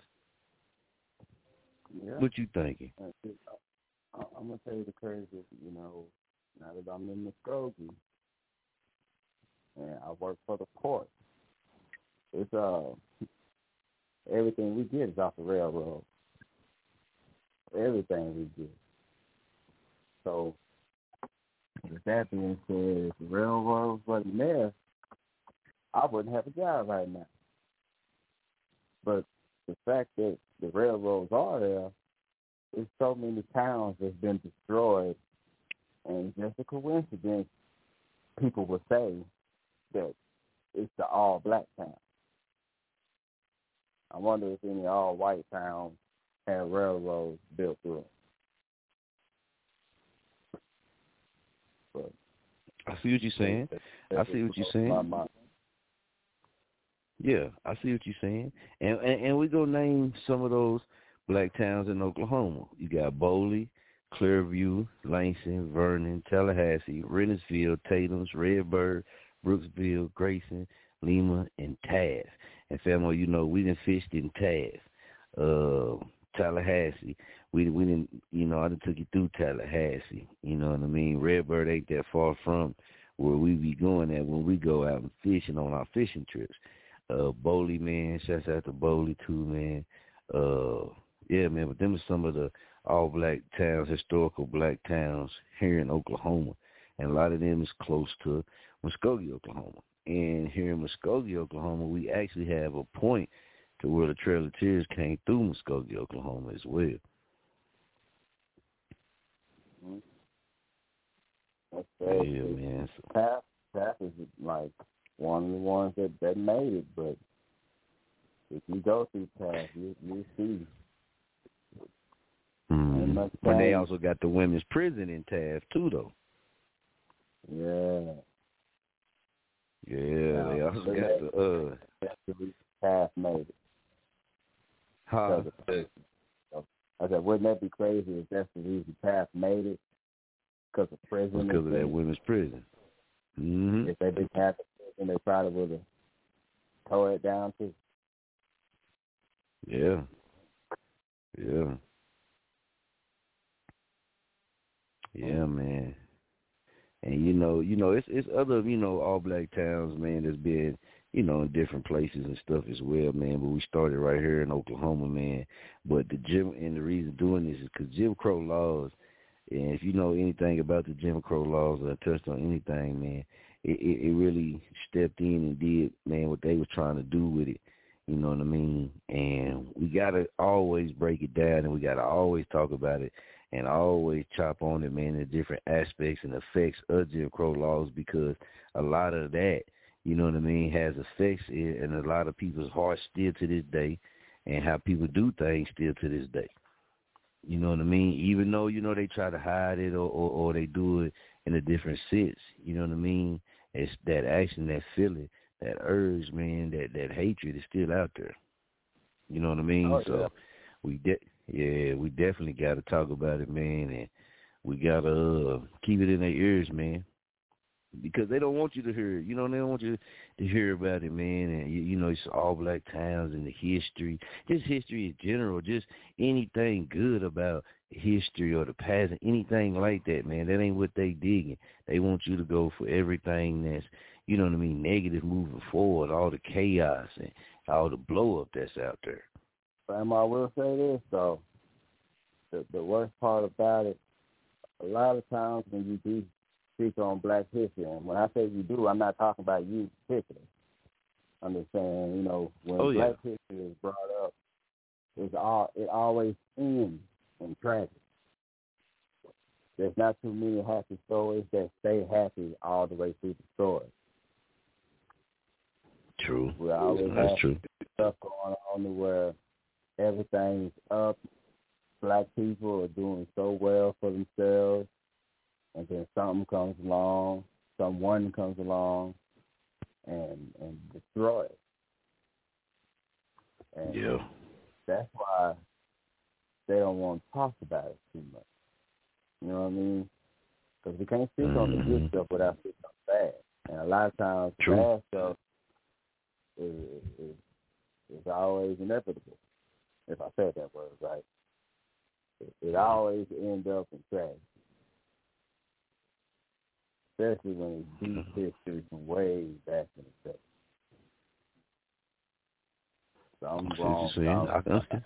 Yeah. What you thinking? I'm gonna tell you the crazy. You know, Now that I'm in Muskogee, and I work for the port, it's uh everything we get is off the railroad. Everything we get. So with that being said, if the railroads wasn't there, I wouldn't have a job right now. But the fact that the railroads are there, there's so many towns that's been destroyed, and just a coincidence, people will say that it's the all black town. I wonder if any all white towns had railroads built through them. But I see what you're saying. I see what you're saying. Yeah, I see what you're saying. And, and and we gonna name some of those black towns in Oklahoma. You got Boley, Clearview, Langston, Vernon, Tullahassee, Reynoldsville, Tatum's, Redbird, Brooksville, Grayson, Lima, and Taft. And family, you know, we didn't fished in Taft, uh, Tullahassee. We we didn't, you know, I done took you through Tullahassee. You know what I mean? Redbird ain't that far from where we be going at when we go out and fishing on our fishing trips. Uh, Boley, man, shouts out to Boley too, man. Uh, yeah, man, but them are some of the all black towns, historical black towns here in Oklahoma. And a lot of them is close to Muskogee, Oklahoma. And here in Muskogee, Oklahoma, we actually have a point to where the Trail of Tears came through Muskogee, Oklahoma as well. That's yeah, man. So. Taft, Taft is like one of the ones that that made it, but if you go through Taft, you you see. Mm. And they also got the women's prison in Taft too, though. Yeah. Yeah, they also got the uh. Taft made it. Huh? I said, wouldn't that be crazy if that's the reason Taft made it? Because of prison. Because of that women's prison. Mm-hmm. If they didn't have and they probably would have tore it down too. Yeah. Yeah. Yeah, man. And you know, you know, it's it's other, you know, all black towns, man, that's been, you know, in different places and stuff as well, man. But we started right here in Oklahoma, man. But the Jim and the reason doing this is because Jim Crow laws, and if you know anything about the Jim Crow laws or touched on anything, man, it, it, it really stepped in and did, man, what they was trying to do with it. You know what I mean? And we gotta always break it down, and we gotta always talk about it, and always chop on it, man, the different aspects and effects of Jim Crow laws because a lot of that, you know what I mean, has effects in a lot of people's hearts still to this day, and how people do things still to this day. You know what I mean? Even though you know they try to hide it or or, or they do it in a different sense. You know what I mean? It's that action, that feeling, that urge, man, that that hatred is still out there. You know what I mean? Oh, yeah. so we de- yeah, we definitely got to talk about it, man, and we got to uh, keep it in their ears, man, because they don't want you to hear it. You know, they don't want you to hear about it, man. And you, you know, it's all black towns and the history, just history in general, just anything good about history or the past, anything like that, man. That ain't what they digging. They want you to go for everything that's, you know what I mean, negative moving forward, all the chaos and all the blow up that's out there. Sam, I will say this though. The the worst part about it, a lot of times when you do speak on black history, and when I say you do, I'm not talking about you particularly. I'm just saying, you know, when oh, black yeah. history is brought up, it's all it always ends in tragedy. There's not too many happy stories that stay happy all the way through the story. True. We always That's have true. stuff going on where everything's up. Black people are doing so well for themselves, and then something comes along, someone comes along, and and destroy it. And Yeah. that's why they don't want to talk about it too much. You know what I mean? Because we can't speak on the good Mhm. stuff without speaking on the bad. And a lot of times, True. bad stuff is, is is always inevitable. If I said that word right, it, it always end up in tragedy. especially when it's deep Mm-hmm. history from way back in the day. So I'm see wrong. what you're saying. I can understand.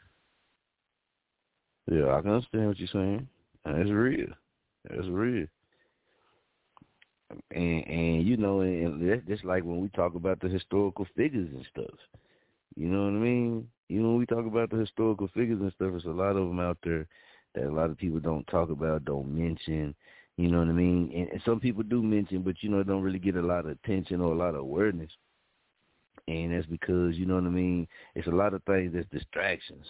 Yeah, I can understand what you're saying. And it's real. It's real. And and you know, and that's just like when we talk about the historical figures and stuff. You know what I mean? You know, when we talk about the historical figures and stuff, there's a lot of them out there that a lot of people don't talk about, don't mention. You know what I mean? And, and some people do mention, but you know, don't really get a lot of attention or a lot of awareness. And that's because you know what I mean. It's a lot of things that's distractions.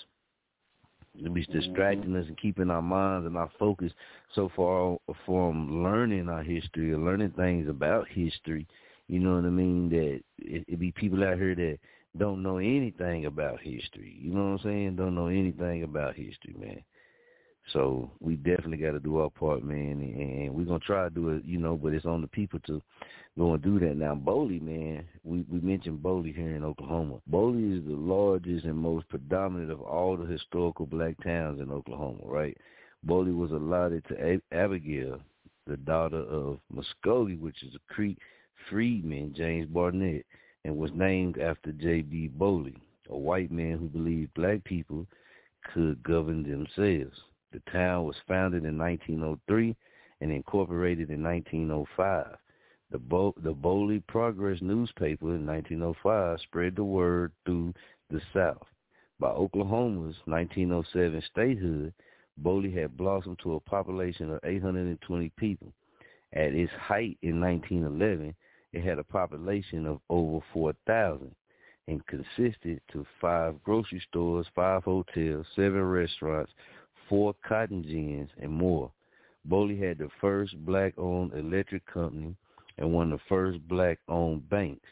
It's distracting mm-hmm. us and keeping our minds and our focus so far from learning our history or learning things about history. You know what I mean? That it, it be people out here that don't know anything about history. You know what I'm saying? Don't know anything about history, man. So we definitely got to do our part, man, and, we're gonna try to do it, you know. But it's on the people to go and do that. Now, Boley, man, we we mentioned Boley here in Oklahoma. Boley is the largest and most predominant of all the historical black towns in Oklahoma, right? Boley was allotted to Ab- Abigail, the daughter of Muskogee, which is a Creek freedman, James Barnett, and was named after J.B. Boley, a white man who believed black people could govern themselves. The town was founded in 1903 and incorporated in 1905. The, Bo- the Boley Progress newspaper in 1905 spread the word through the South. By Oklahoma's 1907 statehood, Boley had blossomed to a population of 820 people. At its height in 1911, it had a population of over 4,000 and consisted to five grocery stores, five hotels, seven restaurants, four cotton gins, and more. Boley had the first black-owned electric company and one of the first black-owned banks.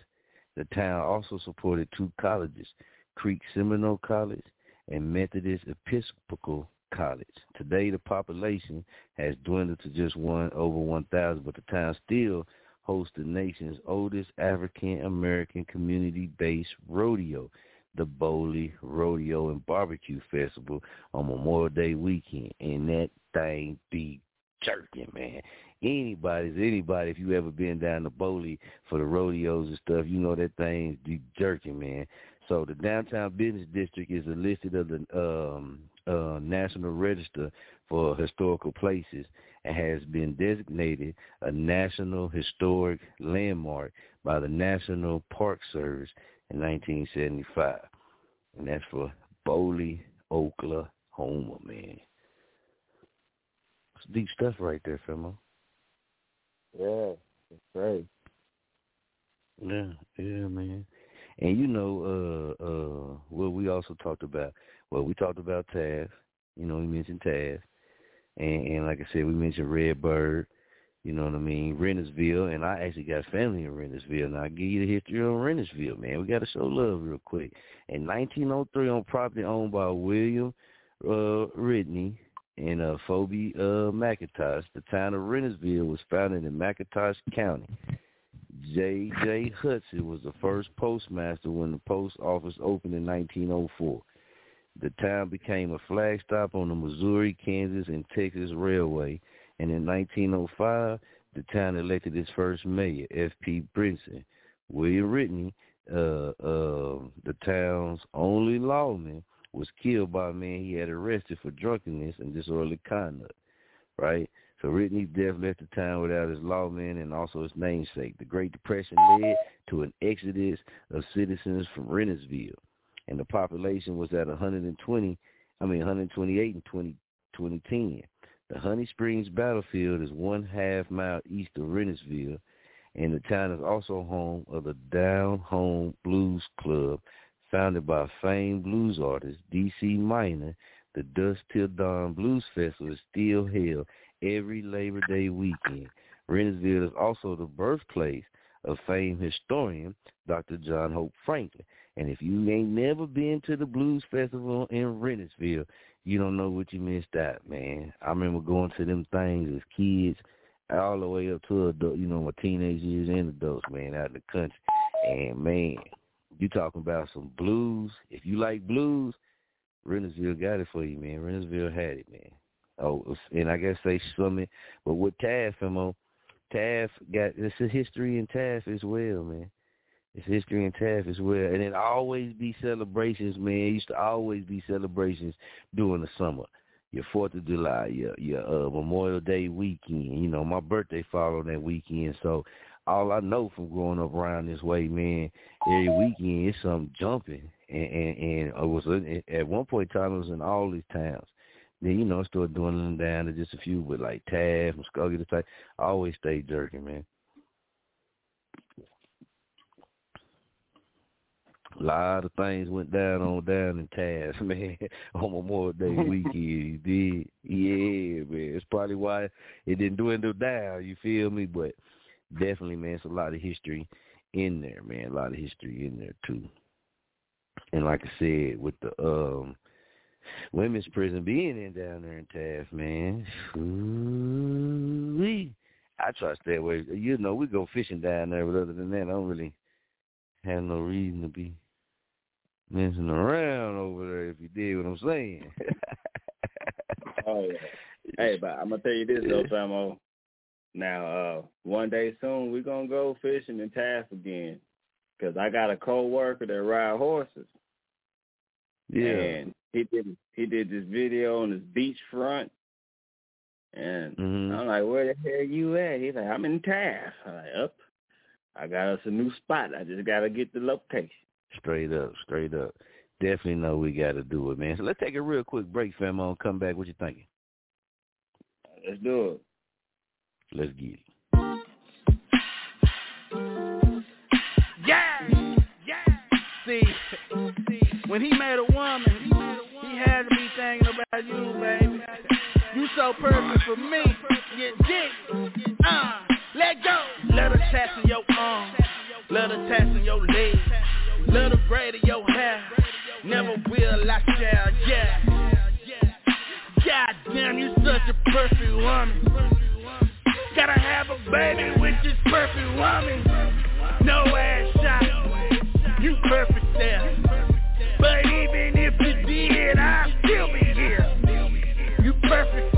The town also supported two colleges, Creek Seminole College and Methodist Episcopal College. Today, the population has dwindled to just one over 1,000, but the town still hosts the nation's oldest African American community-based rodeo, the Boley Rodeo and Barbecue Festival on Memorial Day weekend, and that thing be jerking, man. Anybody's anybody. If you ever been down to Boley for the rodeos and stuff, you know that thing's be jerking, man. So the downtown business district is listed of the um, uh, National Register for Historical Places and has been designated a National Historic Landmark by the National Park Service in 1975. And that's for Boley, Oklahoma, man. It's deep stuff right there, Femo. Yeah, it's great. Yeah, yeah, man. And you know, uh, uh, what we also talked about. Well, we talked about Taz. You know, we mentioned Taz, and, and like I said, we mentioned Redbird. You know what I mean? Rentiesville, and I actually got family in Rentiesville. Now I'll give you the history on Rentiesville, man. We got to show love real quick. In 1903, on property owned by William uh, Ridney and uh, Phoebe uh, McIntosh, the town of Rentiesville was founded in McIntosh County. J. J. Hudson was the first postmaster when the post office opened in 1904. The town became a flag stop on the Missouri, Kansas, and Texas Railway, and in 1905, the town elected its first mayor, F.P. Brinson. William Ridney, uh, uh, the town's only lawman, was killed by a man he had arrested for drunkenness and disorderly conduct, right? So Ridney's death left the town without his lawman and also his namesake. The Great Depression led to an exodus of citizens from Rentiesville, and the population was at 120, I mean 128 in 20, 2010. The Honey Springs battlefield is one half mile east of Rentiesville, and the town is also home of the Down Home Blues Club, founded by famed blues artist D.C. Minor. The Dusk Till Dawn Blues Festival is still held every Labor Day weekend. Rentiesville is also the birthplace of famed historian Dr. John Hope Franklin. And if you ain't never been to the Blues Festival in Rentiesville, you don't know what you missed out, man. I remember going to them things as kids, all the way up to adult, you know, my teenage years and adults, man, out in the country. And man, you talking about some blues. If you like blues, Rentiesville got it for you, man. Rentiesville had it, man. Oh, and I guess say Summit, but with Taz, Femo, Taft got it's a history in Taft as well, man. It's history and Taft as well, and it always be celebrations, man. It used to always be celebrations during the summer. Your Fourth of July, your your uh, Memorial Day weekend. You know, my birthday followed that weekend, so all I know from growing up around this way, man, every weekend it's something jumping, and and, and it was at one point in time it was in all these towns. Then you know it started dwindling down to just a few, but like Taft, Muskogee, the type. I always stayed jerking, man. A lot of things went down on down in Taft, *laughs* man, on Memorial Day *laughs* weekend. did. Yeah, man. It's probably why it didn't do dwindle down, you feel me? But definitely, man, it's a lot of history in there, man. A lot of history in there too. And like I said, with the um women's prison being in down there in Taft, man. Ooh, I try to stay away. You know, we go fishing down there, but other than that, I don't really have no reason to be messing around over there. If you did what I'm saying. *laughs* oh yeah. Hey, but I'm gonna tell you this though, Samo. Now, uh, one day soon we're gonna go fishing in Taft again, cause I got a co-worker that ride horses. Yeah. And he did he did this video on his beachfront, and mm-hmm. I'm like, "Where the hell you at?" He's like, "I'm in Taft." I'm like, "Up." I got us a new spot. I just gotta get the location. Straight up, straight up. Definitely know we gotta do it, man. So let's take a real quick break, fam. On come back. What you thinking? Let's do it. Let's get it. Yeah, yeah. See, when he made a woman, he had to be thinking about you, baby. You so perfect for me. Get dick. Uh, let go. Let her tap in your arm. Let her tap in your leg. Her braid in your hair. Never will I share, yeah. God damn, you such a perfect woman. Gotta have a baby with this perfect woman. No ass shot. You perfect there. But even if you did, I'd still be here. You perfect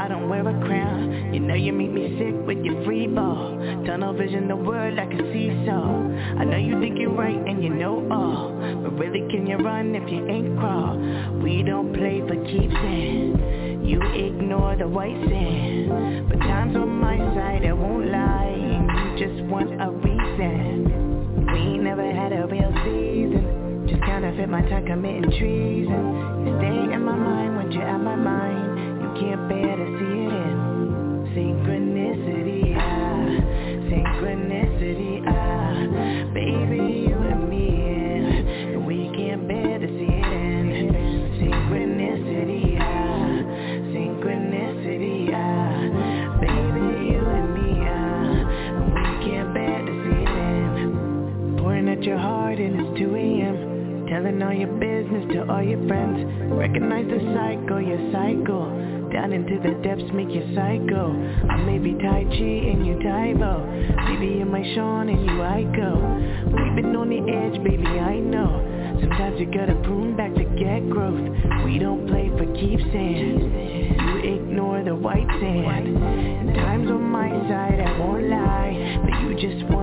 I don't wear a crown. You know you make me sick with your free ball. Tunnel vision the world like a seesaw I know you think you're right and you know all. But really can you run if you ain't crawl? We don't play for keeps and You ignore the white sand. But time's on my side, I won't lie. You just want a reason. We never had a real season. Just counterfeit my time committing trees. better see it. down into the depths, make you psycho. I may be Tai Chi and you Tae Bo. Maybe in my Sean and you Ico. We've been on the edge, baby, I know. Sometimes you gotta prune back to get growth. We don't play for keeps and you ignore the white sand. Time's on my side, I won't lie, but you just want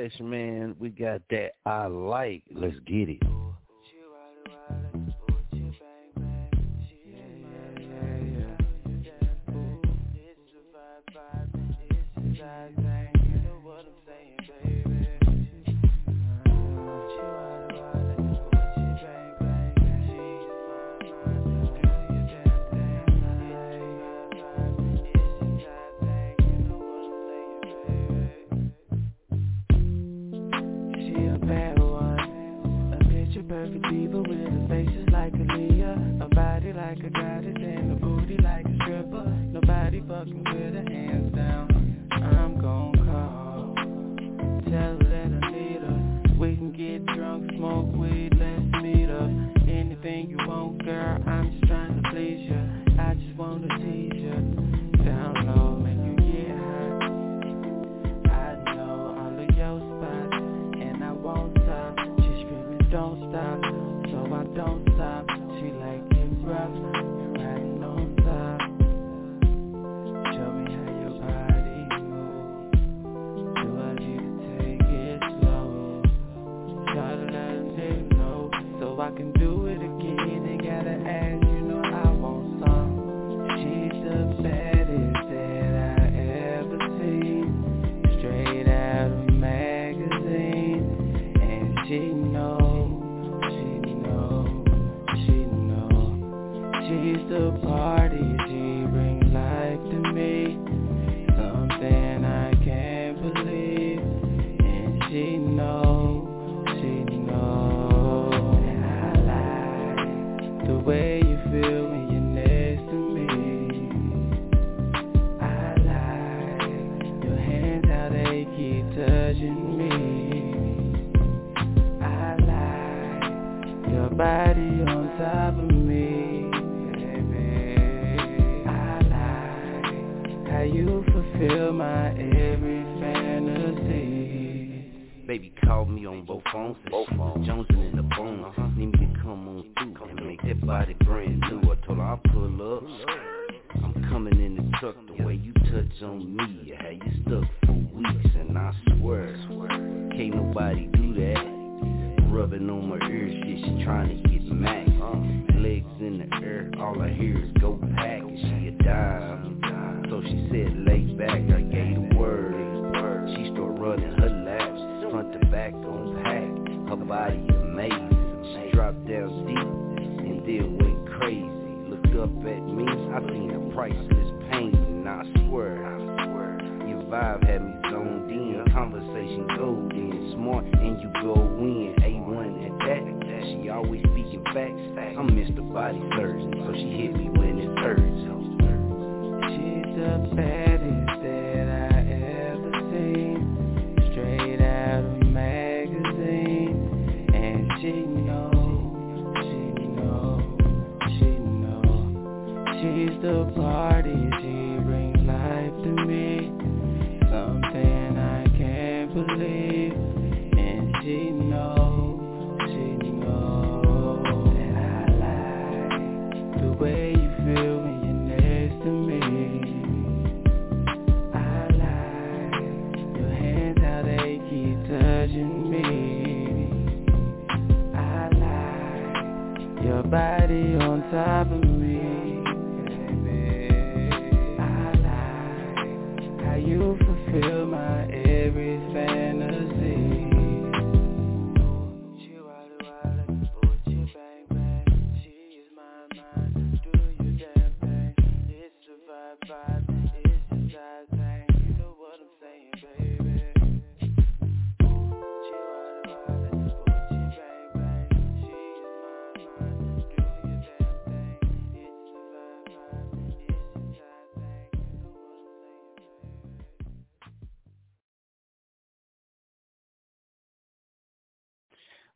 flesh, man, we got that I like. Let's get it. diva with a face just like Aaliyah A body like a goddess and a booty like a stripper. Nobody fucking with it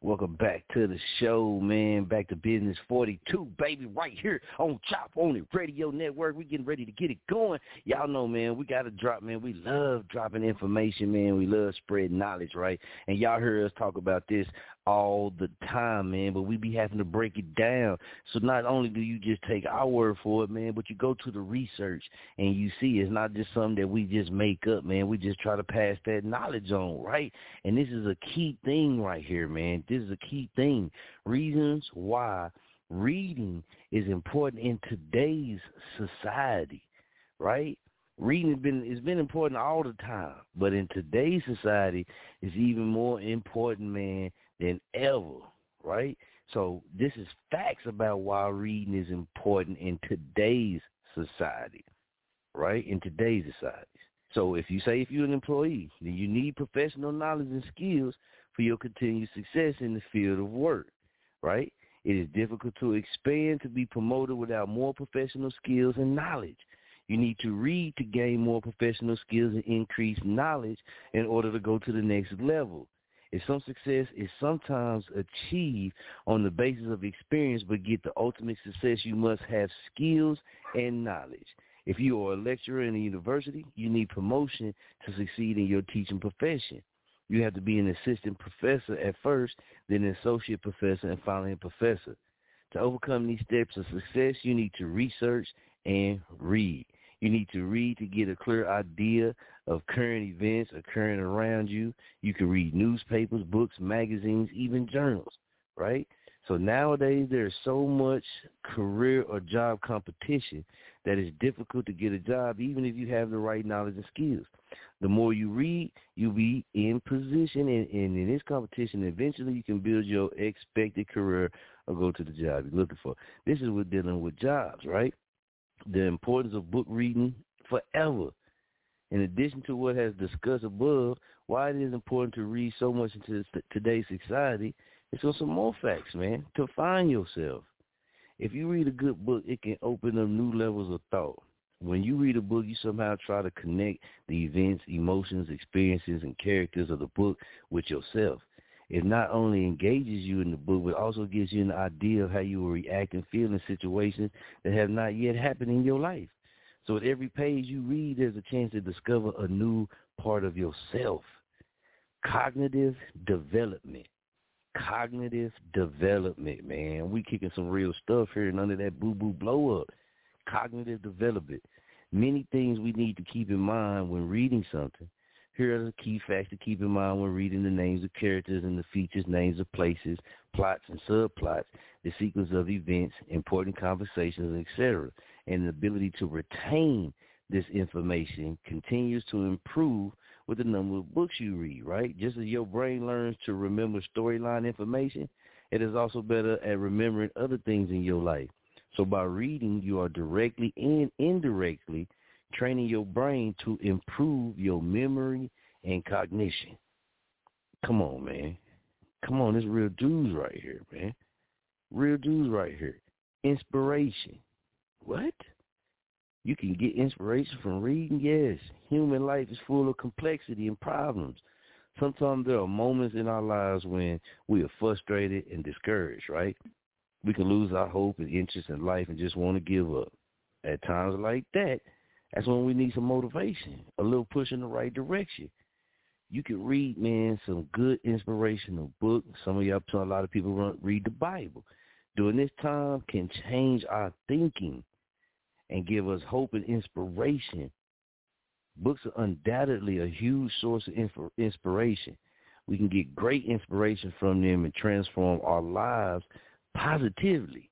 Welcome back to the show, man. Back to business 42, baby, right here on Chop On It Radio Network. We getting ready to get it going. Y'all know, man, we got to drop, man. We love dropping information, man. We love spreading knowledge, right? And y'all hear us talk about this all the time, man, but we be having to break it down. So not only do you just take our word for it, man, but you go to the research and you see it's not just something that we just make up, man. We just try to pass that knowledge on, right? And this is a key thing right here, man. This is a key thing. Reasons why reading is important in today's society, right? Reading has been it's been important all the time, but in today's society, it's even more important, man, than ever, right? So this is facts about why reading is important in today's society, right? In today's society. So if you say if you're an employee, then you need professional knowledge and skills for your continued success in the field of work, right? It is difficult to expand to be promoted without more professional skills and knowledge. You need to read to gain more professional skills and increase knowledge in order to go to the next level. If some success is sometimes achieved on the basis of experience, but get the ultimate success, you must have skills and knowledge. If you are a lecturer in a university, you need promotion to succeed in your teaching profession. You have to be an assistant professor at first, then an associate professor, and finally a professor. To overcome these steps of success, you need to research and read. You need to read to get a clear idea of current events occurring around you. You can read newspapers, books, magazines, even journals, right? So nowadays there's so much career or job competition that it's difficult to get a job even if you have the right knowledge and skills. The more you read, you'll be in position and, and in this competition eventually you can build your expected career or go to the job you're looking for. This is what dealing with jobs, right? The importance of book reading forever. In addition to what has discussed above, why it is important to read so much into today's society, it's on some more facts, man, to find yourself. If you read a good book, it can open up new levels of thought. When you read a book, you somehow try to connect the events, emotions, experiences, and characters of the book with yourself. It not only engages you in the book, but also gives you an idea of how you will react and feel in situations that have not yet happened in your life. So at every page you read, there's a chance to discover a new part of yourself. Cognitive development. Cognitive development, man. We kicking some real stuff here, none of that boo boo blow up. Cognitive development. Many things we need to keep in mind when reading something. Here are the key facts to keep in mind when reading the names of characters and the features, names of places, plots and subplots, the sequence of events, important conversations, etc and the ability to retain this information continues to improve with the number of books you read, right? Just as your brain learns to remember storyline information, it is also better at remembering other things in your life. So by reading, you are directly and indirectly training your brain to improve your memory and cognition. Come on, man. Come on, this real dudes right here, man. Real dudes right here. Inspiration. What? You can get inspiration from reading? Yes. Human life is full of complexity and problems. Sometimes there are moments in our lives when we are frustrated and discouraged, right? We can lose our hope and interest in life and just want to give up. At times like that, that's when we need some motivation, a little push in the right direction. You can read, man, some good inspirational book. Some of to a lot of people read the Bible. During this time can change our thinking and give us hope and inspiration. Books are undoubtedly a huge source of inspiration. We can get great inspiration from them and transform our lives positively.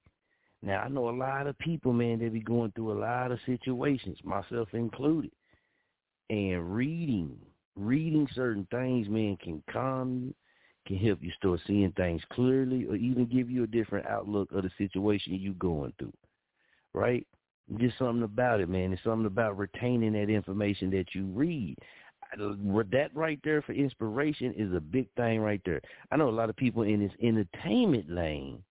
Now, I know a lot of people, man, they be going through a lot of situations, myself included. And reading, reading certain things, man, can calm you, can help you start seeing things clearly, or even give you a different outlook of the situation you going through. Right? Just something about it, man. It's something about retaining that information that you read. That right there for inspiration is a big thing right there. I know a lot of people in this entertainment lane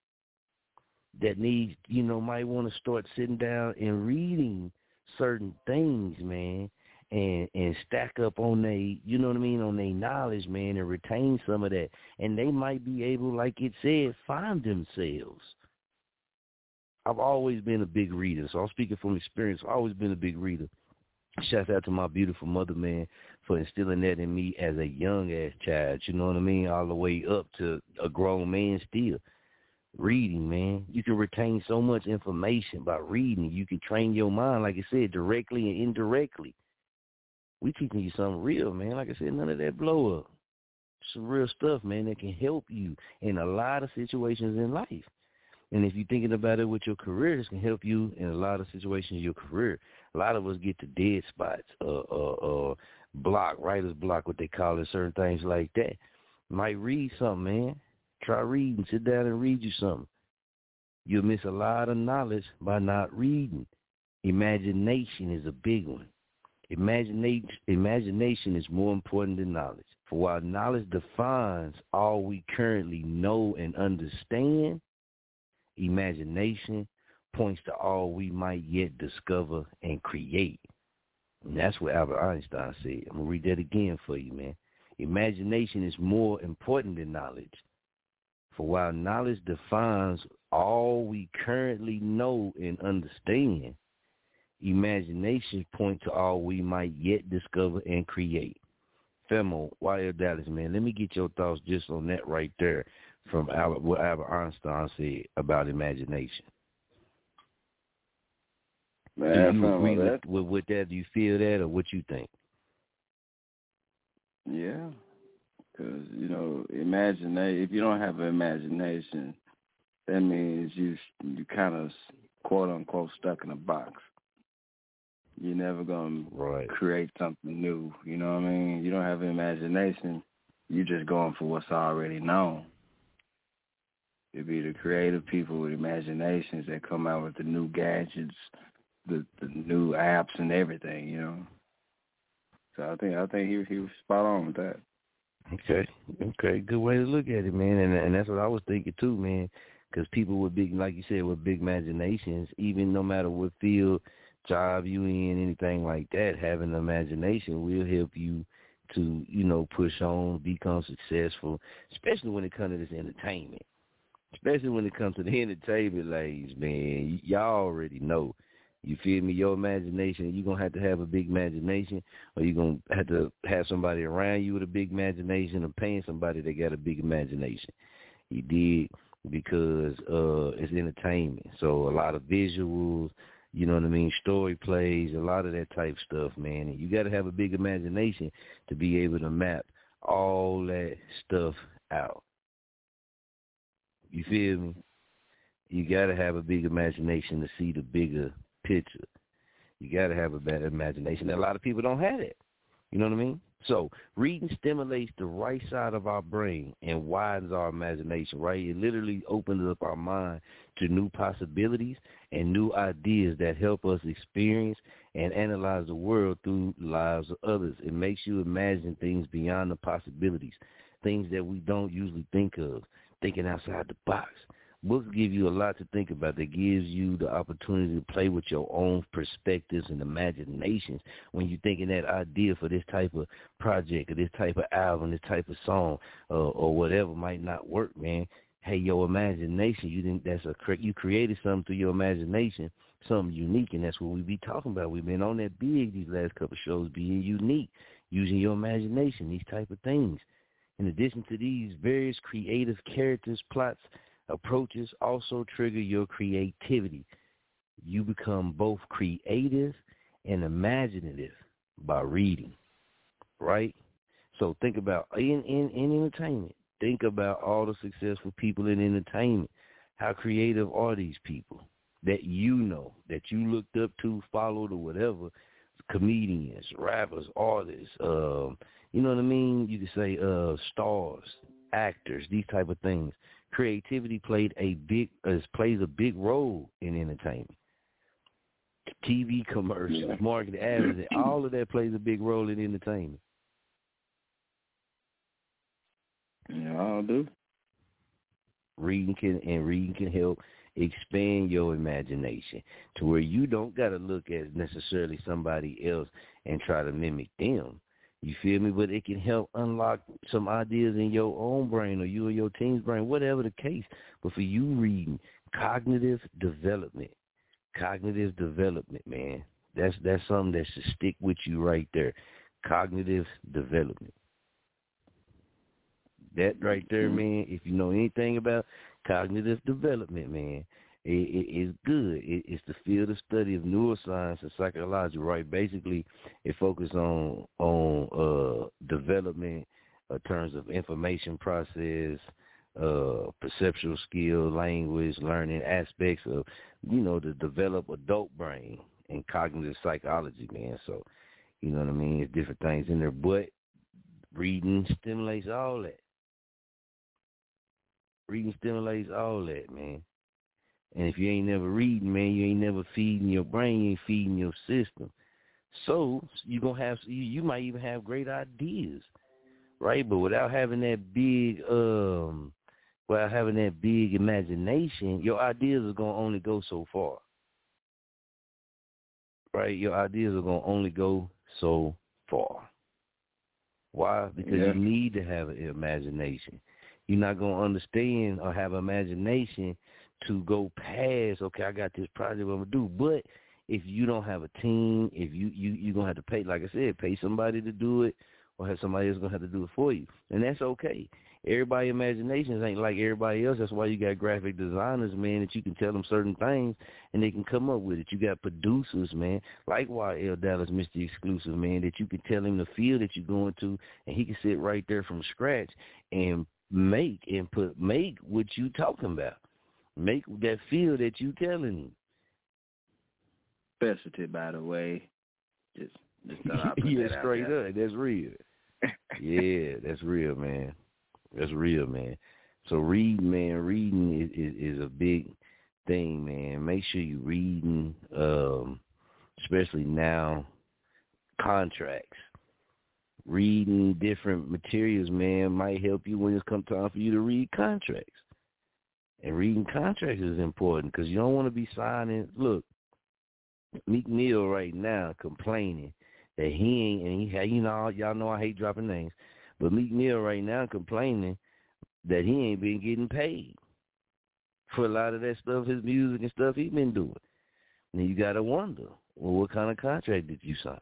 that needs, you know, might want to start sitting down and reading certain things, man, and and stack up on they, you know what I mean, on their knowledge, man, and retain some of that. And they might be able, like it said, find themselves I've always been a big reader, so I'm speaking from experience. I've always been a big reader. Shout out to my beautiful mother, man, for instilling that in me as a young ass child. You know what I mean? All the way up to a grown man still. Reading, man. You can retain so much information by reading. You can train your mind, like I said, directly and indirectly. We teaching you something real, man. Like I said, none of that blow up. Some real stuff, man, that can help you in a lot of situations in life. And if you're thinking about it with your career, this can help you in a lot of situations in your career. A lot of us get to dead spots, uh, uh, uh, block, writer's block, what they call it, certain things like that. Might read something, man. Try reading. Sit down and read you something. You'll miss a lot of knowledge by not reading. Imagination is a big one. Imagination, imagination is more important than knowledge. For while knowledge defines all we currently know and understand, imagination points to all we might yet discover and create. And that's what Albert Einstein said. I'm going to read that again for you, man. Imagination is more important than knowledge. For while knowledge defines all we currently know and understand, imagination points to all we might yet discover and create. Femo, YL Dallas, man, let me get your thoughts just on that right there from Albert, what Albert Einstein said about imagination. Man, do you agree with, with, with that? Do you feel that, or what you think? Yeah, because you know, imagination. If you don't have an imagination, that means you you kind of quote unquote stuck in a box. You're never gonna right. create something new. You know what I mean? You don't have imagination. You're just going for what's already known. It'd be the creative people with imaginations that come out with the new gadgets, the the new apps and everything. You know. So I think I think he he was spot on with that. Okay, okay, good way to look at it, man, and and that's what I was thinking too, man. Because people with big, like you said, with big imaginations, even no matter what field, job you in, anything like that, having imagination will help you to, you know, push on, become successful, especially when it comes to this entertainment. Especially when it comes to the *laughs* entertainment, ladies, man, Y- y'all already know you feel me? Your imagination, you're going to have to have a big imagination or you're going to have to have somebody around you with a big imagination or paying somebody that got a big imagination. You did because uh it's entertainment. So a lot of visuals, you know what I mean, story plays, a lot of that type stuff, man. And you got to have a big imagination to be able to map all that stuff out. You feel me? You got to have a big imagination to see the bigger picture. You got to have a better imagination. A lot of people don't have it. You know what I mean? So reading stimulates the right side of our brain and widens our imagination, right? It literally opens up our mind to new possibilities and new ideas that help us experience and analyze the world through the lives of others. It makes you imagine things beyond the possibilities, things that we don't usually think of, thinking outside the box. Books give you a lot to think about. That gives you the opportunity to play with your own perspectives and imaginations when you're thinking that idea for this type of project or this type of album, this type of song, uh, or whatever might not work, man. Hey, your imagination, you think that's a you created something through your imagination, something unique, and that's what we be talking about. We've been on that big these last couple shows, being unique, using your imagination, these type of things. In addition to these various creative characters, plots, approaches also trigger your creativity. You become both creative and imaginative by reading, right? So think about in, in, in entertainment. Think about all the successful people in entertainment. How creative are these people that you know, that you looked up to, followed, or whatever? Comedians, rappers, artists, um, you know what I mean? You could say uh, stars, actors, these type of things creativity played a big uh, plays a big role in entertainment. TV commercials, marketing, *clears throat* advertising, all of that plays a big role in entertainment. Yeah, I'll do. Reading can and reading can help expand your imagination to where you don't got to look at necessarily somebody else and try to mimic them. You feel me? But it can help unlock some ideas in your own brain or you or your team's brain, whatever the case. But for you reading cognitive development, cognitive development, man, that's that's something that should stick with you right there. Cognitive development. That right there, mm-hmm. man. If you know anything about cognitive development, man, it, it, it's good. It, it's the field of study of neuroscience and psychology, right? Basically, it focuses on on uh, development in terms of information process, uh, perceptual skill, language, learning aspects of, you know, to develop adult brain and cognitive psychology, man. So, you know what I mean? It's different things in there, but reading stimulates all that. Reading stimulates all that, man. And if you ain't never reading, man, you ain't never feeding your brain, you ain't feeding your system. So you gonna have you, might even have great ideas, right? But without having that big, um, without having that big imagination, your ideas are gonna only go so far, right? Your ideas are gonna only go so far. Why? Because yeah. you need to have an imagination. You're not gonna understand or have imagination to go past, okay, I got this project I'm gonna do. But if you don't have a team, if you you you're gonna have to pay, like I said, pay somebody to do it, or have somebody else gonna have to do it for you, and that's okay. Everybody imaginations ain't like everybody else. That's why you got graphic designers, man, that you can tell them certain things and they can come up with it. You got producers, man, like YL Dallas Mr. Exclusive, man, that you can tell him the field that you're going to, and he can sit right there from scratch and make and put make what you talking about Make that feel that you telling him. Specialty, by the way. Just, just thought I'd *laughs* put yeah, out straight there. up. That's real. *laughs* yeah, that's real, man. That's real, man. So reading, man, reading is, is, is a big thing, man. Make sure you're reading, um, especially now, contracts. Reading different materials, man, might help you when it's come time for you to read contracts. And reading contracts is important because you don't want to be signing. Look, Meek Mill right now complaining that he ain't, and he, you know, y'all know I hate dropping names, but Meek Mill right now complaining that he ain't been getting paid for a lot of that stuff, his music and stuff he been doing. And you gotta wonder, well, what kind of contract did you sign?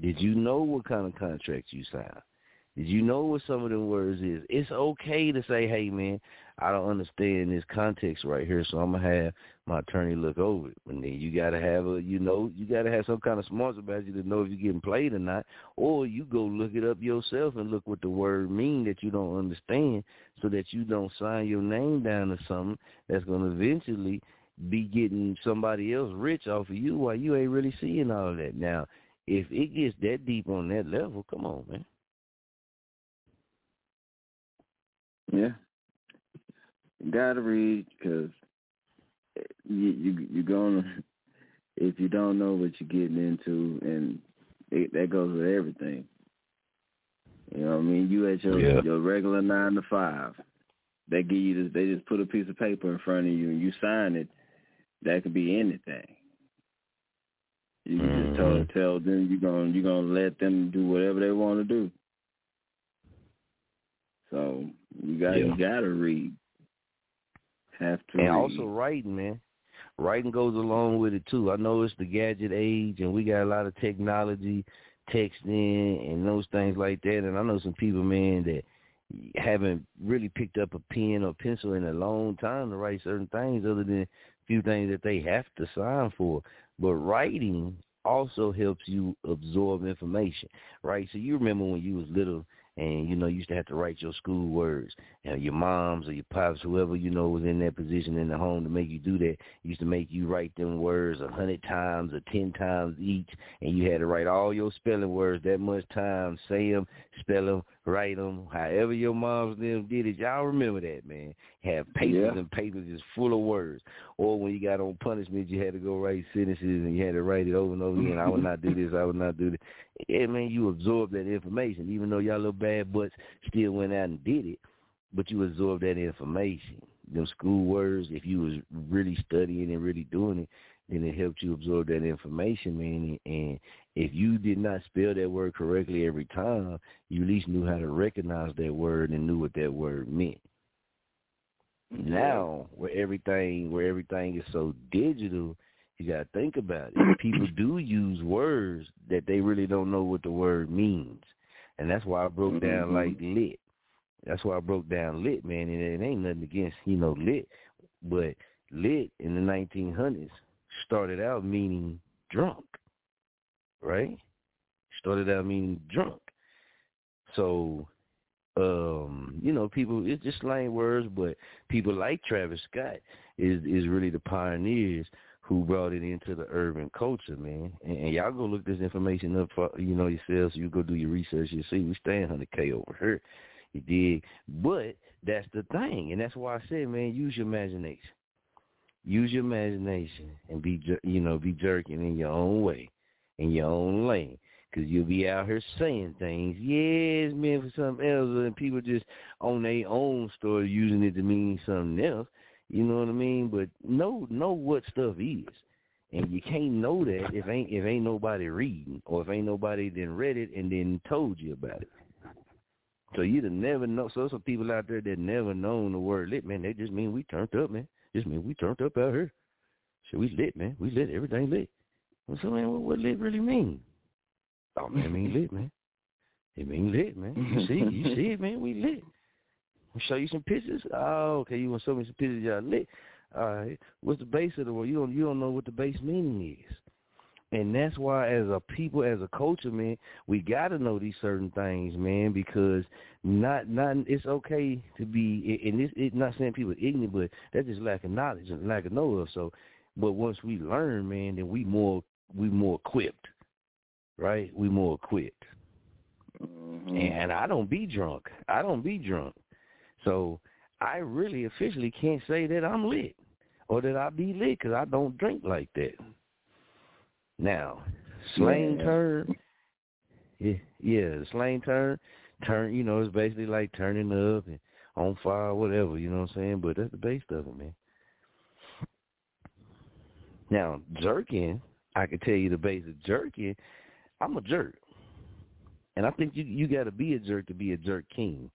Did you know what kind of contract you signed? Did you know what some of them words is? It's okay to say, hey man, I don't understand this context right here, so I'm gonna have my attorney look over it. And then you gotta have a, you know, you gotta have some kind of smarts about you to know if you're getting played or not. Or you go look it up yourself and look what the word mean that you don't understand, so that you don't sign your name down to something that's gonna eventually be getting somebody else rich off of you while you ain't really seeing all of that. Now, if it gets that deep on that level, come on, man. Yeah. You gotta read because you you you're gonna *laughs* if you don't know what you're getting into, and it, that goes with everything. You know what I mean? You at your Yeah. your regular nine to five. They give you this. They just put a piece of paper in front of you, and you sign it. That could be anything. You can just tell mm-hmm. tell them you're gonna you're gonna let them do whatever they want to do. So you got Yeah. you gotta read. Have to and read. also writing, man. Writing goes along with it too. I know it's the gadget age, and we got a lot of technology, texting, and those things like that. And I know some people, man, that haven't really picked up a pen or pencil in a long time to write certain things, other than a few things that they have to sign for. But writing also helps you absorb information, right? So you remember when you was little and you know you used to have to write your school words. And your moms or your pops whoever you know was in that position in the home to make you do that used to make you write them words a hundred times or ten times each and you had to write all your spelling words that much time say them spell them write them however your moms them did it. Y'all remember that man have papers Yeah. and papers just full of words or when you got on punishment you had to go write sentences and you had to write it over and over again i would not do this i would not do this yeah, man, you absorb that information, even though y'all little bad butts still went out and did it, but you absorb that information. Them school words, if you was really studying and really doing it, then it helped you absorb that information, man. And if you did not spell that word correctly every time, you at least knew how to recognize that word and knew what that word meant. Now, where everything where everything is so digital, you got to think about it. *clears throat* People do use words that they really don't know what the word means, and that's why I broke down Mhm. like lit. That's why I broke down lit, man. And it ain't nothing against you know lit, but lit in the 1900s started out meaning drunk, right? Started out meaning drunk. So, um, you know, people it's just slang words, but people like Travis Scott is is really the pioneers who brought it into the urban culture, man. And, and y'all go look this information up for you know yourselves. You go do your research. You see, we staying hundred k over here. You dig? But that's the thing, and that's why I said, man, use your imagination. Use your imagination and be, you know, be Jurkking in your own way, in your own lane. Cause you'll be out here saying things, it's meant for something else, and people just on their own story using it to mean something else. You know what I mean? But know know what stuff is, and you can't know that if ain't if ain't nobody reading or if ain't nobody then read it and then told you about it. So you'd have never know. So some people out there that never known the word lit, man. They just mean we turned up, man. Just mean we turned up out here. So we lit, man. We lit. Everything lit. So man, what, what lit really mean? Oh man, mean lit, man. It mean lit, man. You see, you see it, man. We lit. I'll show you some pictures. Oh, okay. You want to show me some pictures? Y'all lit. All right. What's the base of the word? You don't you don't know what the base meaning is. And that's why, as a people, as a culture, man, we got to know these certain things, man, because not not it's okay to be, and it's it, not saying people ignorant, but that's just lack of knowledge and lack of know So, but once we learn, man, then we more we more equipped, right? We more equipped. Mm-hmm. And I don't be drunk. I don't be drunk. So I really officially can't say that I'm lit or that I be lit because I don't drink like that. Now, slang Yeah. term, yeah, yeah, slang term, turn, you know, it's basically like turning up and on fire, whatever, you know what I'm saying? But that's the base of it, man. Now, jerking, I can tell you the base of jerking. I'm a jerk, and I think you you got to be a jerk to be a jerk king.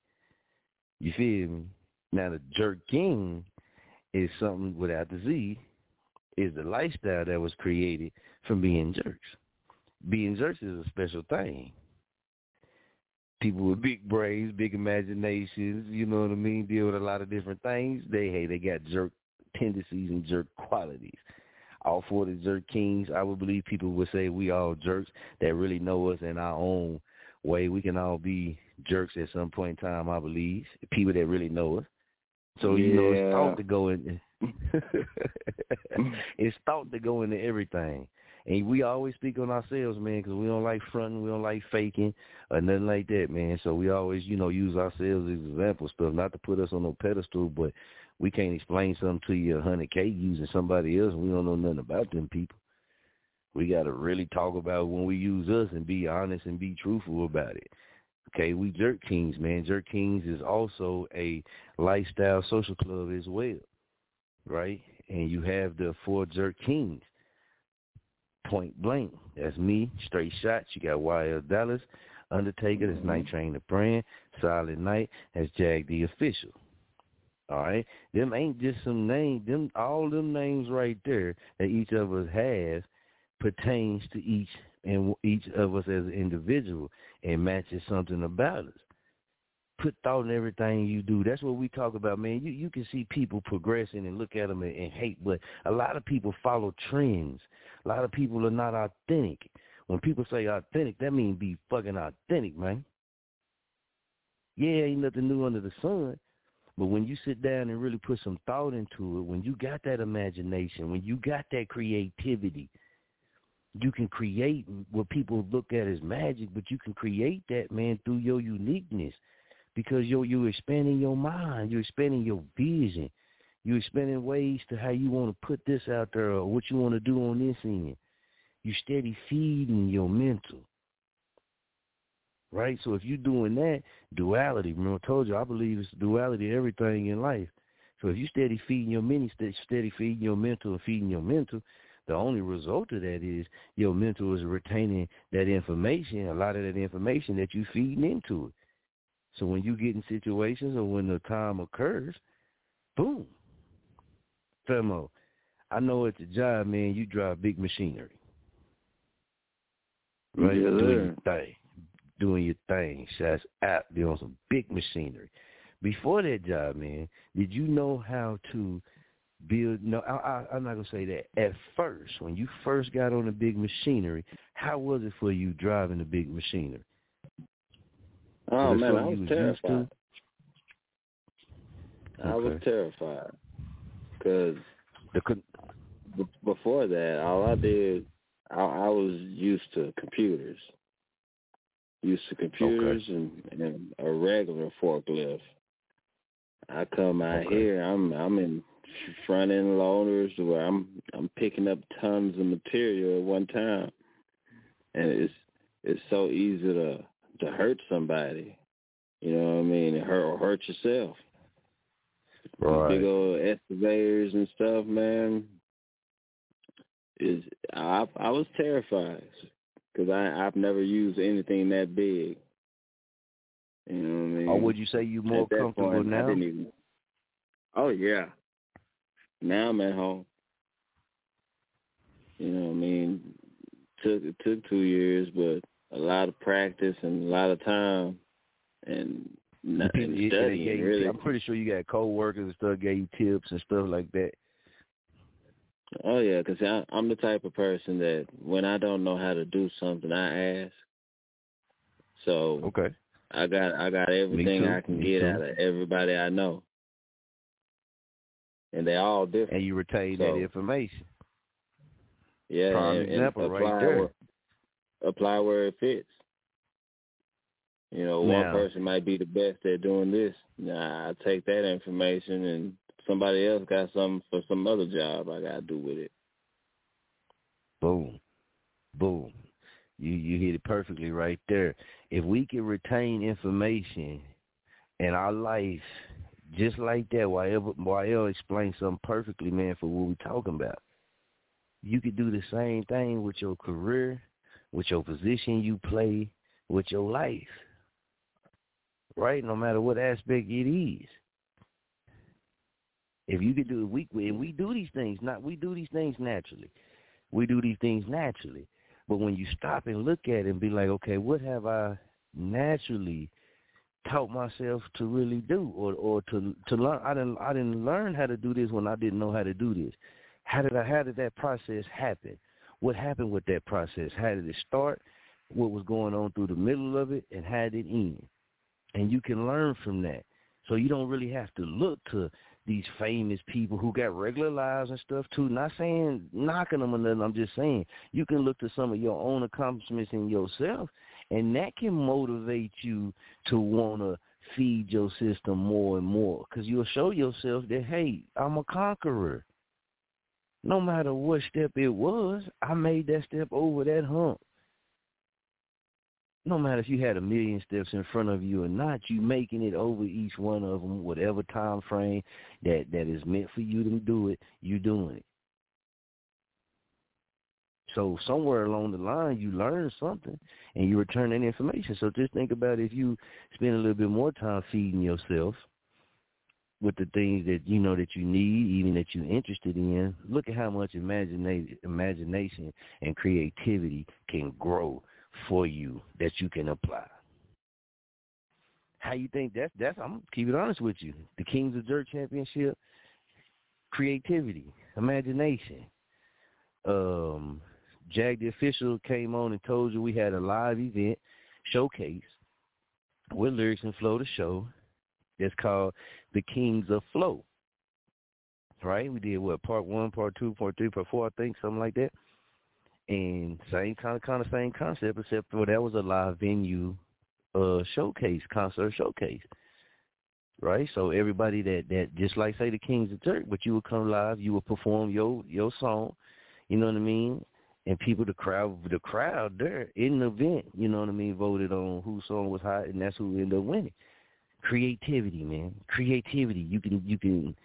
You feel me? Now, the jerk king is something without the Z, is the lifestyle that was created from being jerks. Being jerks is a special thing. People with big brains, big imaginations, you know what I mean, deal with a lot of different things. They hey, they got jerk tendencies and jerk qualities. All four of the jerk kings, I would believe people would say we all jerks that really know us in our own way. We can all be jerks at some point in time, I believe. People that really know us. So you know, it's Yeah. thought to go in. *laughs* *laughs* it's thought to go into everything, and we always speak on ourselves, man, because we don't like fronting, we don't like faking or nothing like that, man. So we always, you know, use ourselves as example stuff, not to put us on no pedestal, but we can't explain something to you a hundred k using somebody else, and we don't know nothing about them people. We got to really talk about when we use us and be honest and be truthful about it. Okay, we Jurk Kings, man. Jurk Kings is also a lifestyle social club as well, right? And you have the four Jurk Kings. Point blank. That's me, straight shots. You got YL Dallas, Undertaker, that's Night mm-hmm. Train the Brand, Silent Night, that's Jag the Official. All right? Them ain't just some names. Them all them names right there that each of us has pertains to each and each of us as an individual and matches something about us. Put thought in everything you do. That's what we talk about, man. You you can see people progressing and look at them and, and hate, but a lot of people follow trends. A lot of people are not authentic. When people say authentic, that means be fucking authentic, man. Yeah, ain't nothing new under the sun. But when you sit down and really put some thought into it, when you got that imagination, when you got that creativity, you can create what people look at as magic, but you can create that, man, through your uniqueness. Because you're you're expanding your mind, you're expanding your vision, you're expanding ways to how you want to put this out there or what you want to do on this end. You steady feeding your mental. Right? So if you're doing that, duality, remember I told you I believe it's duality of everything in life. So if you steady feeding your mini steady feeding your mental and feeding your mental, the only result of that is your mental is retaining that information, a lot of that information that you're feeding into it. So when you get in situations or when the time occurs, boom. Femo, I know at the job, man, you drive big machinery. Right? Yes, doing your thing. Doing your thing. Shots out there on some big machinery. Before that job, man, did you know how to build no I, I I'm not gonna say that. At first, when you first got on the big machinery, how was it for you driving the big machinery? Oh Was man, I was to? terrified. I was terrified because con- b- before that, all I did, I, I was used to computers, used to computers and, and a regular forklift. I come out Okay. here, I'm I'm in front end loaders where I'm I'm picking up tons of material at one time, and it's it's so easy to to hurt somebody. You know what I mean? Hurt or hurt yourself. Right. Big old excavators and stuff, man. Is I I was terrified because I I've never used anything that big. You know what I oh, mean? Or would you say you more comfortable point, now? even. Oh yeah. Now I'm at home. You know what I mean? Took it took two years, but a lot of practice and a lot of time, and not, People- and yeah, they studying. really, I'm pretty sure you got co-workers and stuff gave you tips and stuff like that. Oh yeah, because I'm the type of person that when I don't know how to do something, I ask. So okay, I got I got everything I can Me get too. out of everybody I know, and they all different. And you retain So, that information. Yeah, Prime and, and example apply right there. Where, apply where it fits. You know, one person might be the best at doing this. Nah, I take that information and somebody else got something for some other job I got to do with it. Boom. Boom. You you hit it perfectly right there. If we can retain information in our life just like that, while while explains something perfectly, man, for what we're talking about. You could do the same thing with your career, with your position you play, with your life. Right? No matter what aspect it is. If you could do it, we and we do these things, not we do these things naturally. We do these things naturally. But when you stop and look at it and be like, okay, what have I naturally taught myself to really do or or to to learn I didn't I didn't learn how to do this when I didn't know how to do this. How did I how did that process happen? What happened with that process? How did it start? What was going on through the middle of it and how did it end? And you can learn from that. So you don't really have to look to these famous people who got regular lives and stuff too. Not saying knocking them or nothing. I'm just saying you can look to some of your own accomplishments in yourself, and that can motivate you to want to feed your system more and more because you'll show yourself that hey, I'm a conqueror. No matter what step it was, I made that step over that hump. No matter if you had a million steps in front of you or not, you making it over each one of them, whatever time frame that that is meant for you to do it, you doing it. So somewhere along the line, you learn something and you return that information. So just think about if you spend a little bit more time feeding yourself with the things that you know that you need, even that you're interested in. Look at how much imagina- imagination and creativity can grow for you that you can apply. How you think that's that's I'm keep it honest with you. The Kings of Dirt Championship, creativity, imagination. Um Jag the official came on and told you we had a live event showcase with lyrics and flow to show. It's called the Kings of Flow. Right? We did what part one, part two, part three, part four, I think, something like that. And same kind of kind of same concept, except for that was a live venue uh showcase, concert showcase. Right? So everybody that that just like say the Kings of Dirt, but you would come live, you would perform your your song, you know what I mean? And people the crowd the crowd there in the event, you know what I mean, voted on whose song was hot and that's who ended up winning. Creativity, man. Creativity. You can you can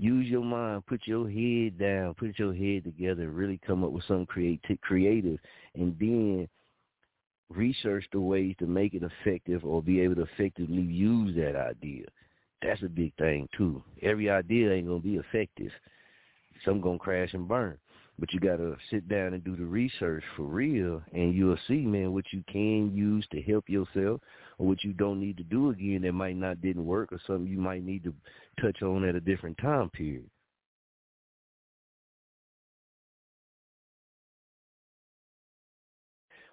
use your mind, put your head down, put your head together, really come up with something creative, creative, and then research the ways to make it effective or be able to effectively use that idea. That's a big thing too. Every idea ain't gonna be effective. Some gonna crash and burn. But you gotta sit down and do the research for real, and you'll see, man, what you can use to help yourself, or what you don't need to do again that might not didn't work, or something you might need to touch on at a different time period.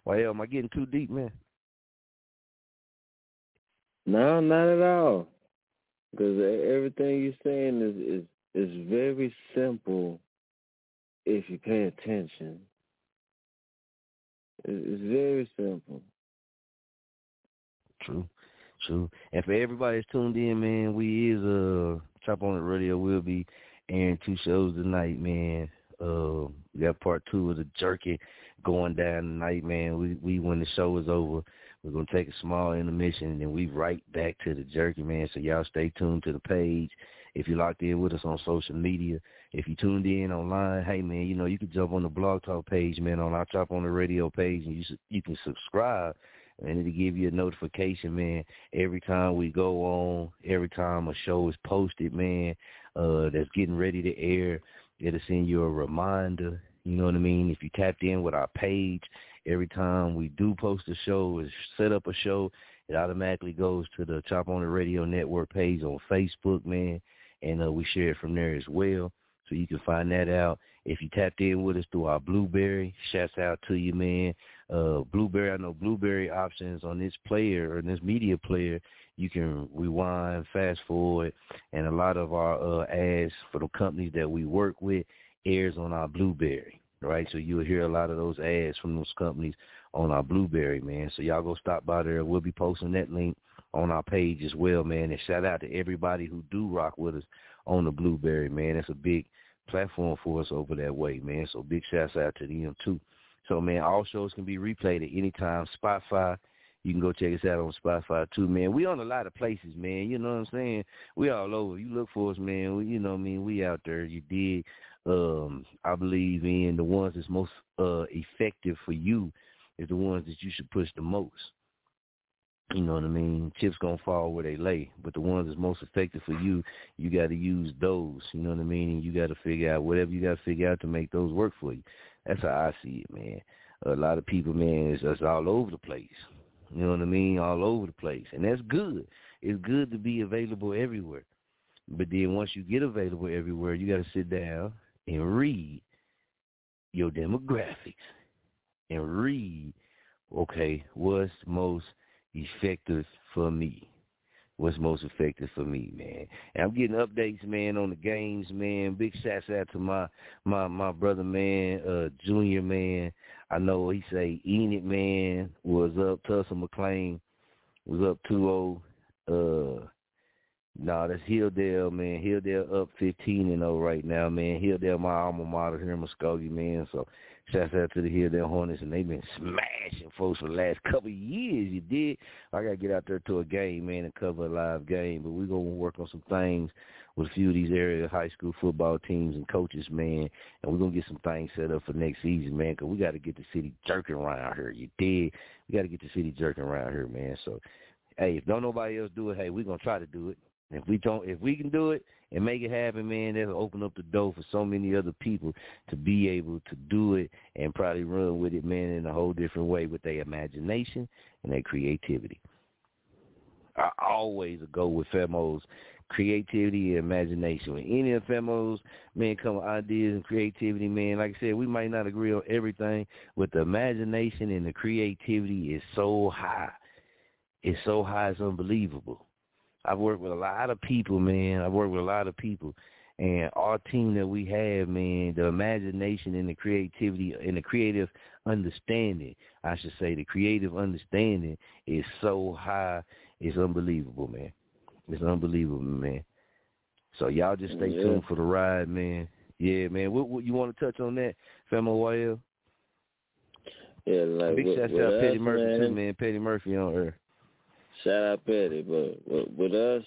Why am I getting too deep, man? No, not at all. Because everything you're saying is is is very simple if you pay attention. It's very simple. True, true. And for everybody that's tuned in, man, we is uh Chop On It Radio. We'll be airing two shows tonight, man. Uh, we got part two of the jerky going down tonight, man. We we when the show is over, we're gonna take a small intermission and then we right back to the jerky, man. So y'all stay tuned to the page. If you're locked in with us on social media, if you tuned in online, hey man, you know you can jump on the blog talk page, man, on our Chop On It Radio page, and you you can subscribe and it'll give you a notification, man, every time we go on, every time a show is posted, man, uh, that's getting ready to air, it'll send you a reminder, you know what I mean? If you tapped in with our page, every time we do post a show, is set up a show, it automatically goes to the Chop On It Radio Network page on Facebook, man, and uh, we share it from there as well. So you can find that out. If you tapped in with us through our Blueberry, shouts out to you, man. Uh, Blueberry, I know Blueberry options on this player or this media player. You can rewind, fast forward, and a lot of our uh, ads for the companies that we work with airs on our Blueberry, right? So you'll hear a lot of those ads from those companies on our Blueberry, man. So y'all go stop by there. We'll be posting that link on our page as well, man. And shout out to everybody who do rock with us on the Blueberry, man. That's a big platform for us over that way, man. So big shouts out to them too. So man, all shows can be replayed at any time. Spotify, you can go check us out on Spotify too, man. We on a lot of places, man. You know what I'm saying? We all over. You look for us, man. We, you know what I mean? We out there. You dig? Um, I believe in the ones that's most uh effective for you is the ones that you should push the most. You know what I mean? Chips gonna fall where they lay, but the ones that's most effective for you, you got to use those. You know what I mean? And you got to figure out whatever you got to figure out to make those work for you. That's how I see it, man. A lot of people, man, is just all over the place. You know what I mean? All over the place, and that's good. It's good to be available everywhere. But then once you get available everywhere, you got to sit down and read your demographics and read, okay, what's most effective for me? What's most effective for me, man? And I'm getting updates, man, on the games, man. Big shouts out to my my my brother, man, uh, Junior, man. I know he say Enid, man, was up. Tulsa McLain was up 2-0. Uh, no, that's Hilldale, man. Hilldale up 15 and 0 right now, man. Hilldale, my alma mater here in Muskogee, man. So Shouts out to the Hilldale Hornets, and they've been smashing folks for the last couple years. You did. I got to get out there to a game, man, and cover a live game. But we're to work on some things with a few of these area high school football teams and coaches, man. And we're to get some things set up for next season, man, because we got to get the city Jurkking around here. You did. We got to get the city Jurkking around here, man. So, hey, if don't nobody else do it, hey, we're to try to do it. If we don't, if we can do it and make it happen, man, that'll open up the door for so many other people to be able to do it and probably run with it, man, in a whole different way with their imagination and their creativity. I always go with Femo's creativity and imagination. When any of Femo's, man, come with ideas and creativity, man, like I said, we might not agree on everything, but the imagination and the creativity is so high. It's so high, it's unbelievable. I've worked with a lot of people, man. I've worked with a lot of people. And our team that we have, man, the imagination and the creativity and the creative understanding, I should say, the creative understanding is so high, it's unbelievable, man. It's unbelievable, man. So y'all just stay yeah. tuned for the ride, man. Yeah, man. What, what you want to touch on that, Femo YL? Yeah, like big shout out Petty Murphy man. too, man. Petty Murphy on earth. Shout out Petty, but, but with us,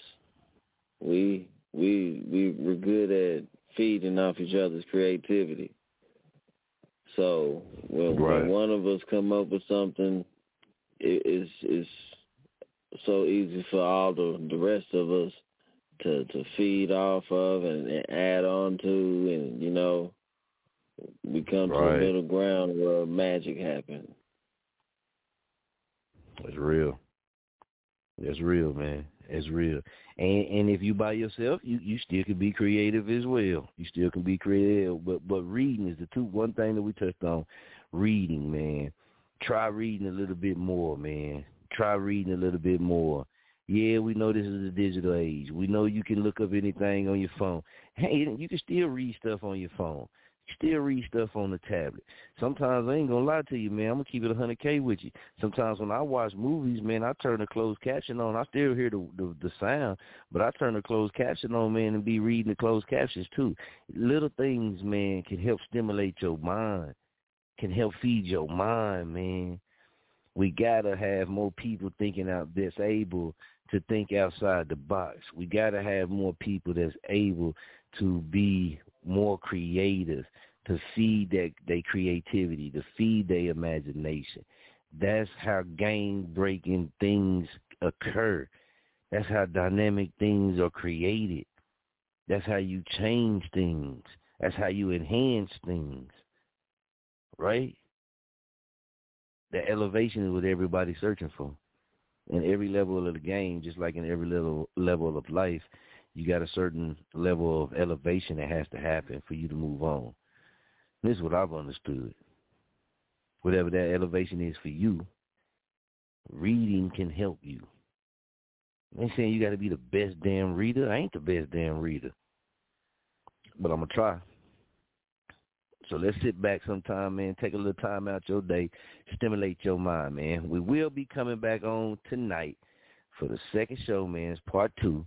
we we we we're good at feeding off each other's creativity. So when, right. when one of us come up with something, it, it's it's so easy for all the the rest of us to to feed off of and, and add on to, and you know, we come right. to a middle ground where magic happens. It's real. That's real, man. That's real. And and if you by yourself, you you still can be creative as well. You still can be creative, but but reading is the two one thing that we touched on. Reading, man. Try reading a little bit more, man. Try reading a little bit more. Yeah, we know this is the digital age. We know you can look up anything on your phone. Hey, you can still read stuff on your phone still read stuff on the tablet. Sometimes I ain't gonna lie to you, man. I'm gonna keep it 100k with you. Sometimes when I watch movies, man, I turn the closed caption on. I still hear the, the the sound, but I turn the closed caption on, man, and be reading the closed captions too. Little things, man, can help stimulate your mind, can help feed your mind, man. We gotta have more people thinking out that's able to think outside the box. We gotta have more people that's able to be more creative, to feed their, creativity, to feed their imagination. That's how game breaking things occur. That's how dynamic things are created. That's how you change things. That's how you enhance things. Right? The elevation is what everybody's searching for. In every level of the game, just like in every little level of life, you got a certain level of elevation that has to happen for you to move on. This is what I've understood. Whatever that elevation is for you, reading can help you. I ain't saying you got to be the best damn reader. I ain't the best damn reader. But I'm going to try. So let's sit back sometime, man. Take a little time out your day. Stimulate your mind, man. We will be coming back on tonight for the second show, man. It's part two.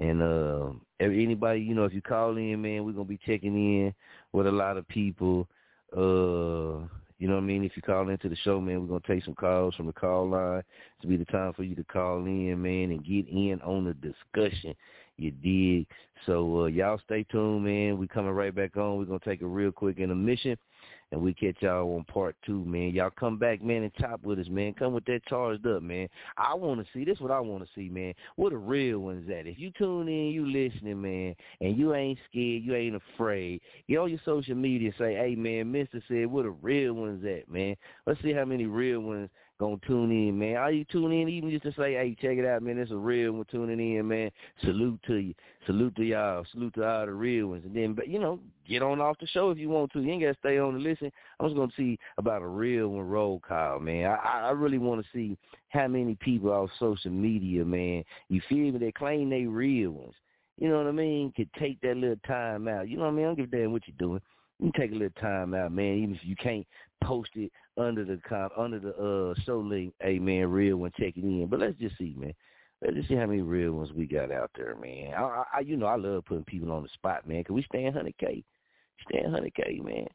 And uh anybody, you know, if you call in, man, we're gonna be checking in with a lot of people. Uh you know what I mean? If you call into the show, man, we're gonna take some calls from the call line. To be the time for you to call in, man, and get in on the discussion. You dig? So uh, y'all stay tuned, man. We coming right back on. We're gonna take a real quick intermission. And we catch y'all on part two, man. Y'all come back, man, and chop with us, man. Come with that charged up, man. I want to see, this what I want to see, man. Where the real ones at? If you tune in, you listening, man, and you ain't scared, you ain't afraid, get on your social media say, hey, man, Mister said, where the real ones at, man? Let's see how many real ones gonna tune in, man. Are you tuning in even just to say, hey, check it out, man. It's a real one tuning in, man. Salute to you. Salute to y'all. Salute to all the real ones. And then, but you know, get on off the show if you want to. You ain't gotta stay on and listen. I'm just gonna see about a real one roll call, man. I I really want to see how many people off social media, man. You feel me? They claim they real ones. You know what I mean? Could take that little time out. You know what I mean? I don't give a damn what you're doing. You take a little time out, man. Even if you can't post it under the comp, under the uh show link, hey man, real one checking in. But let's just see, man. Let's just see how many real ones we got out there, man. I, I you know, I love putting people on the spot, man, because we stand 100K. Stand 100K, man.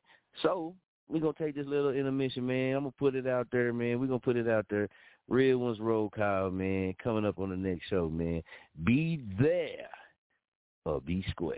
So, we're going to take this little intermission, man. I'm going to put it out there, man. We're going to put it out there. Real ones roll call, man. Coming up on the next show, man. Be there or be square.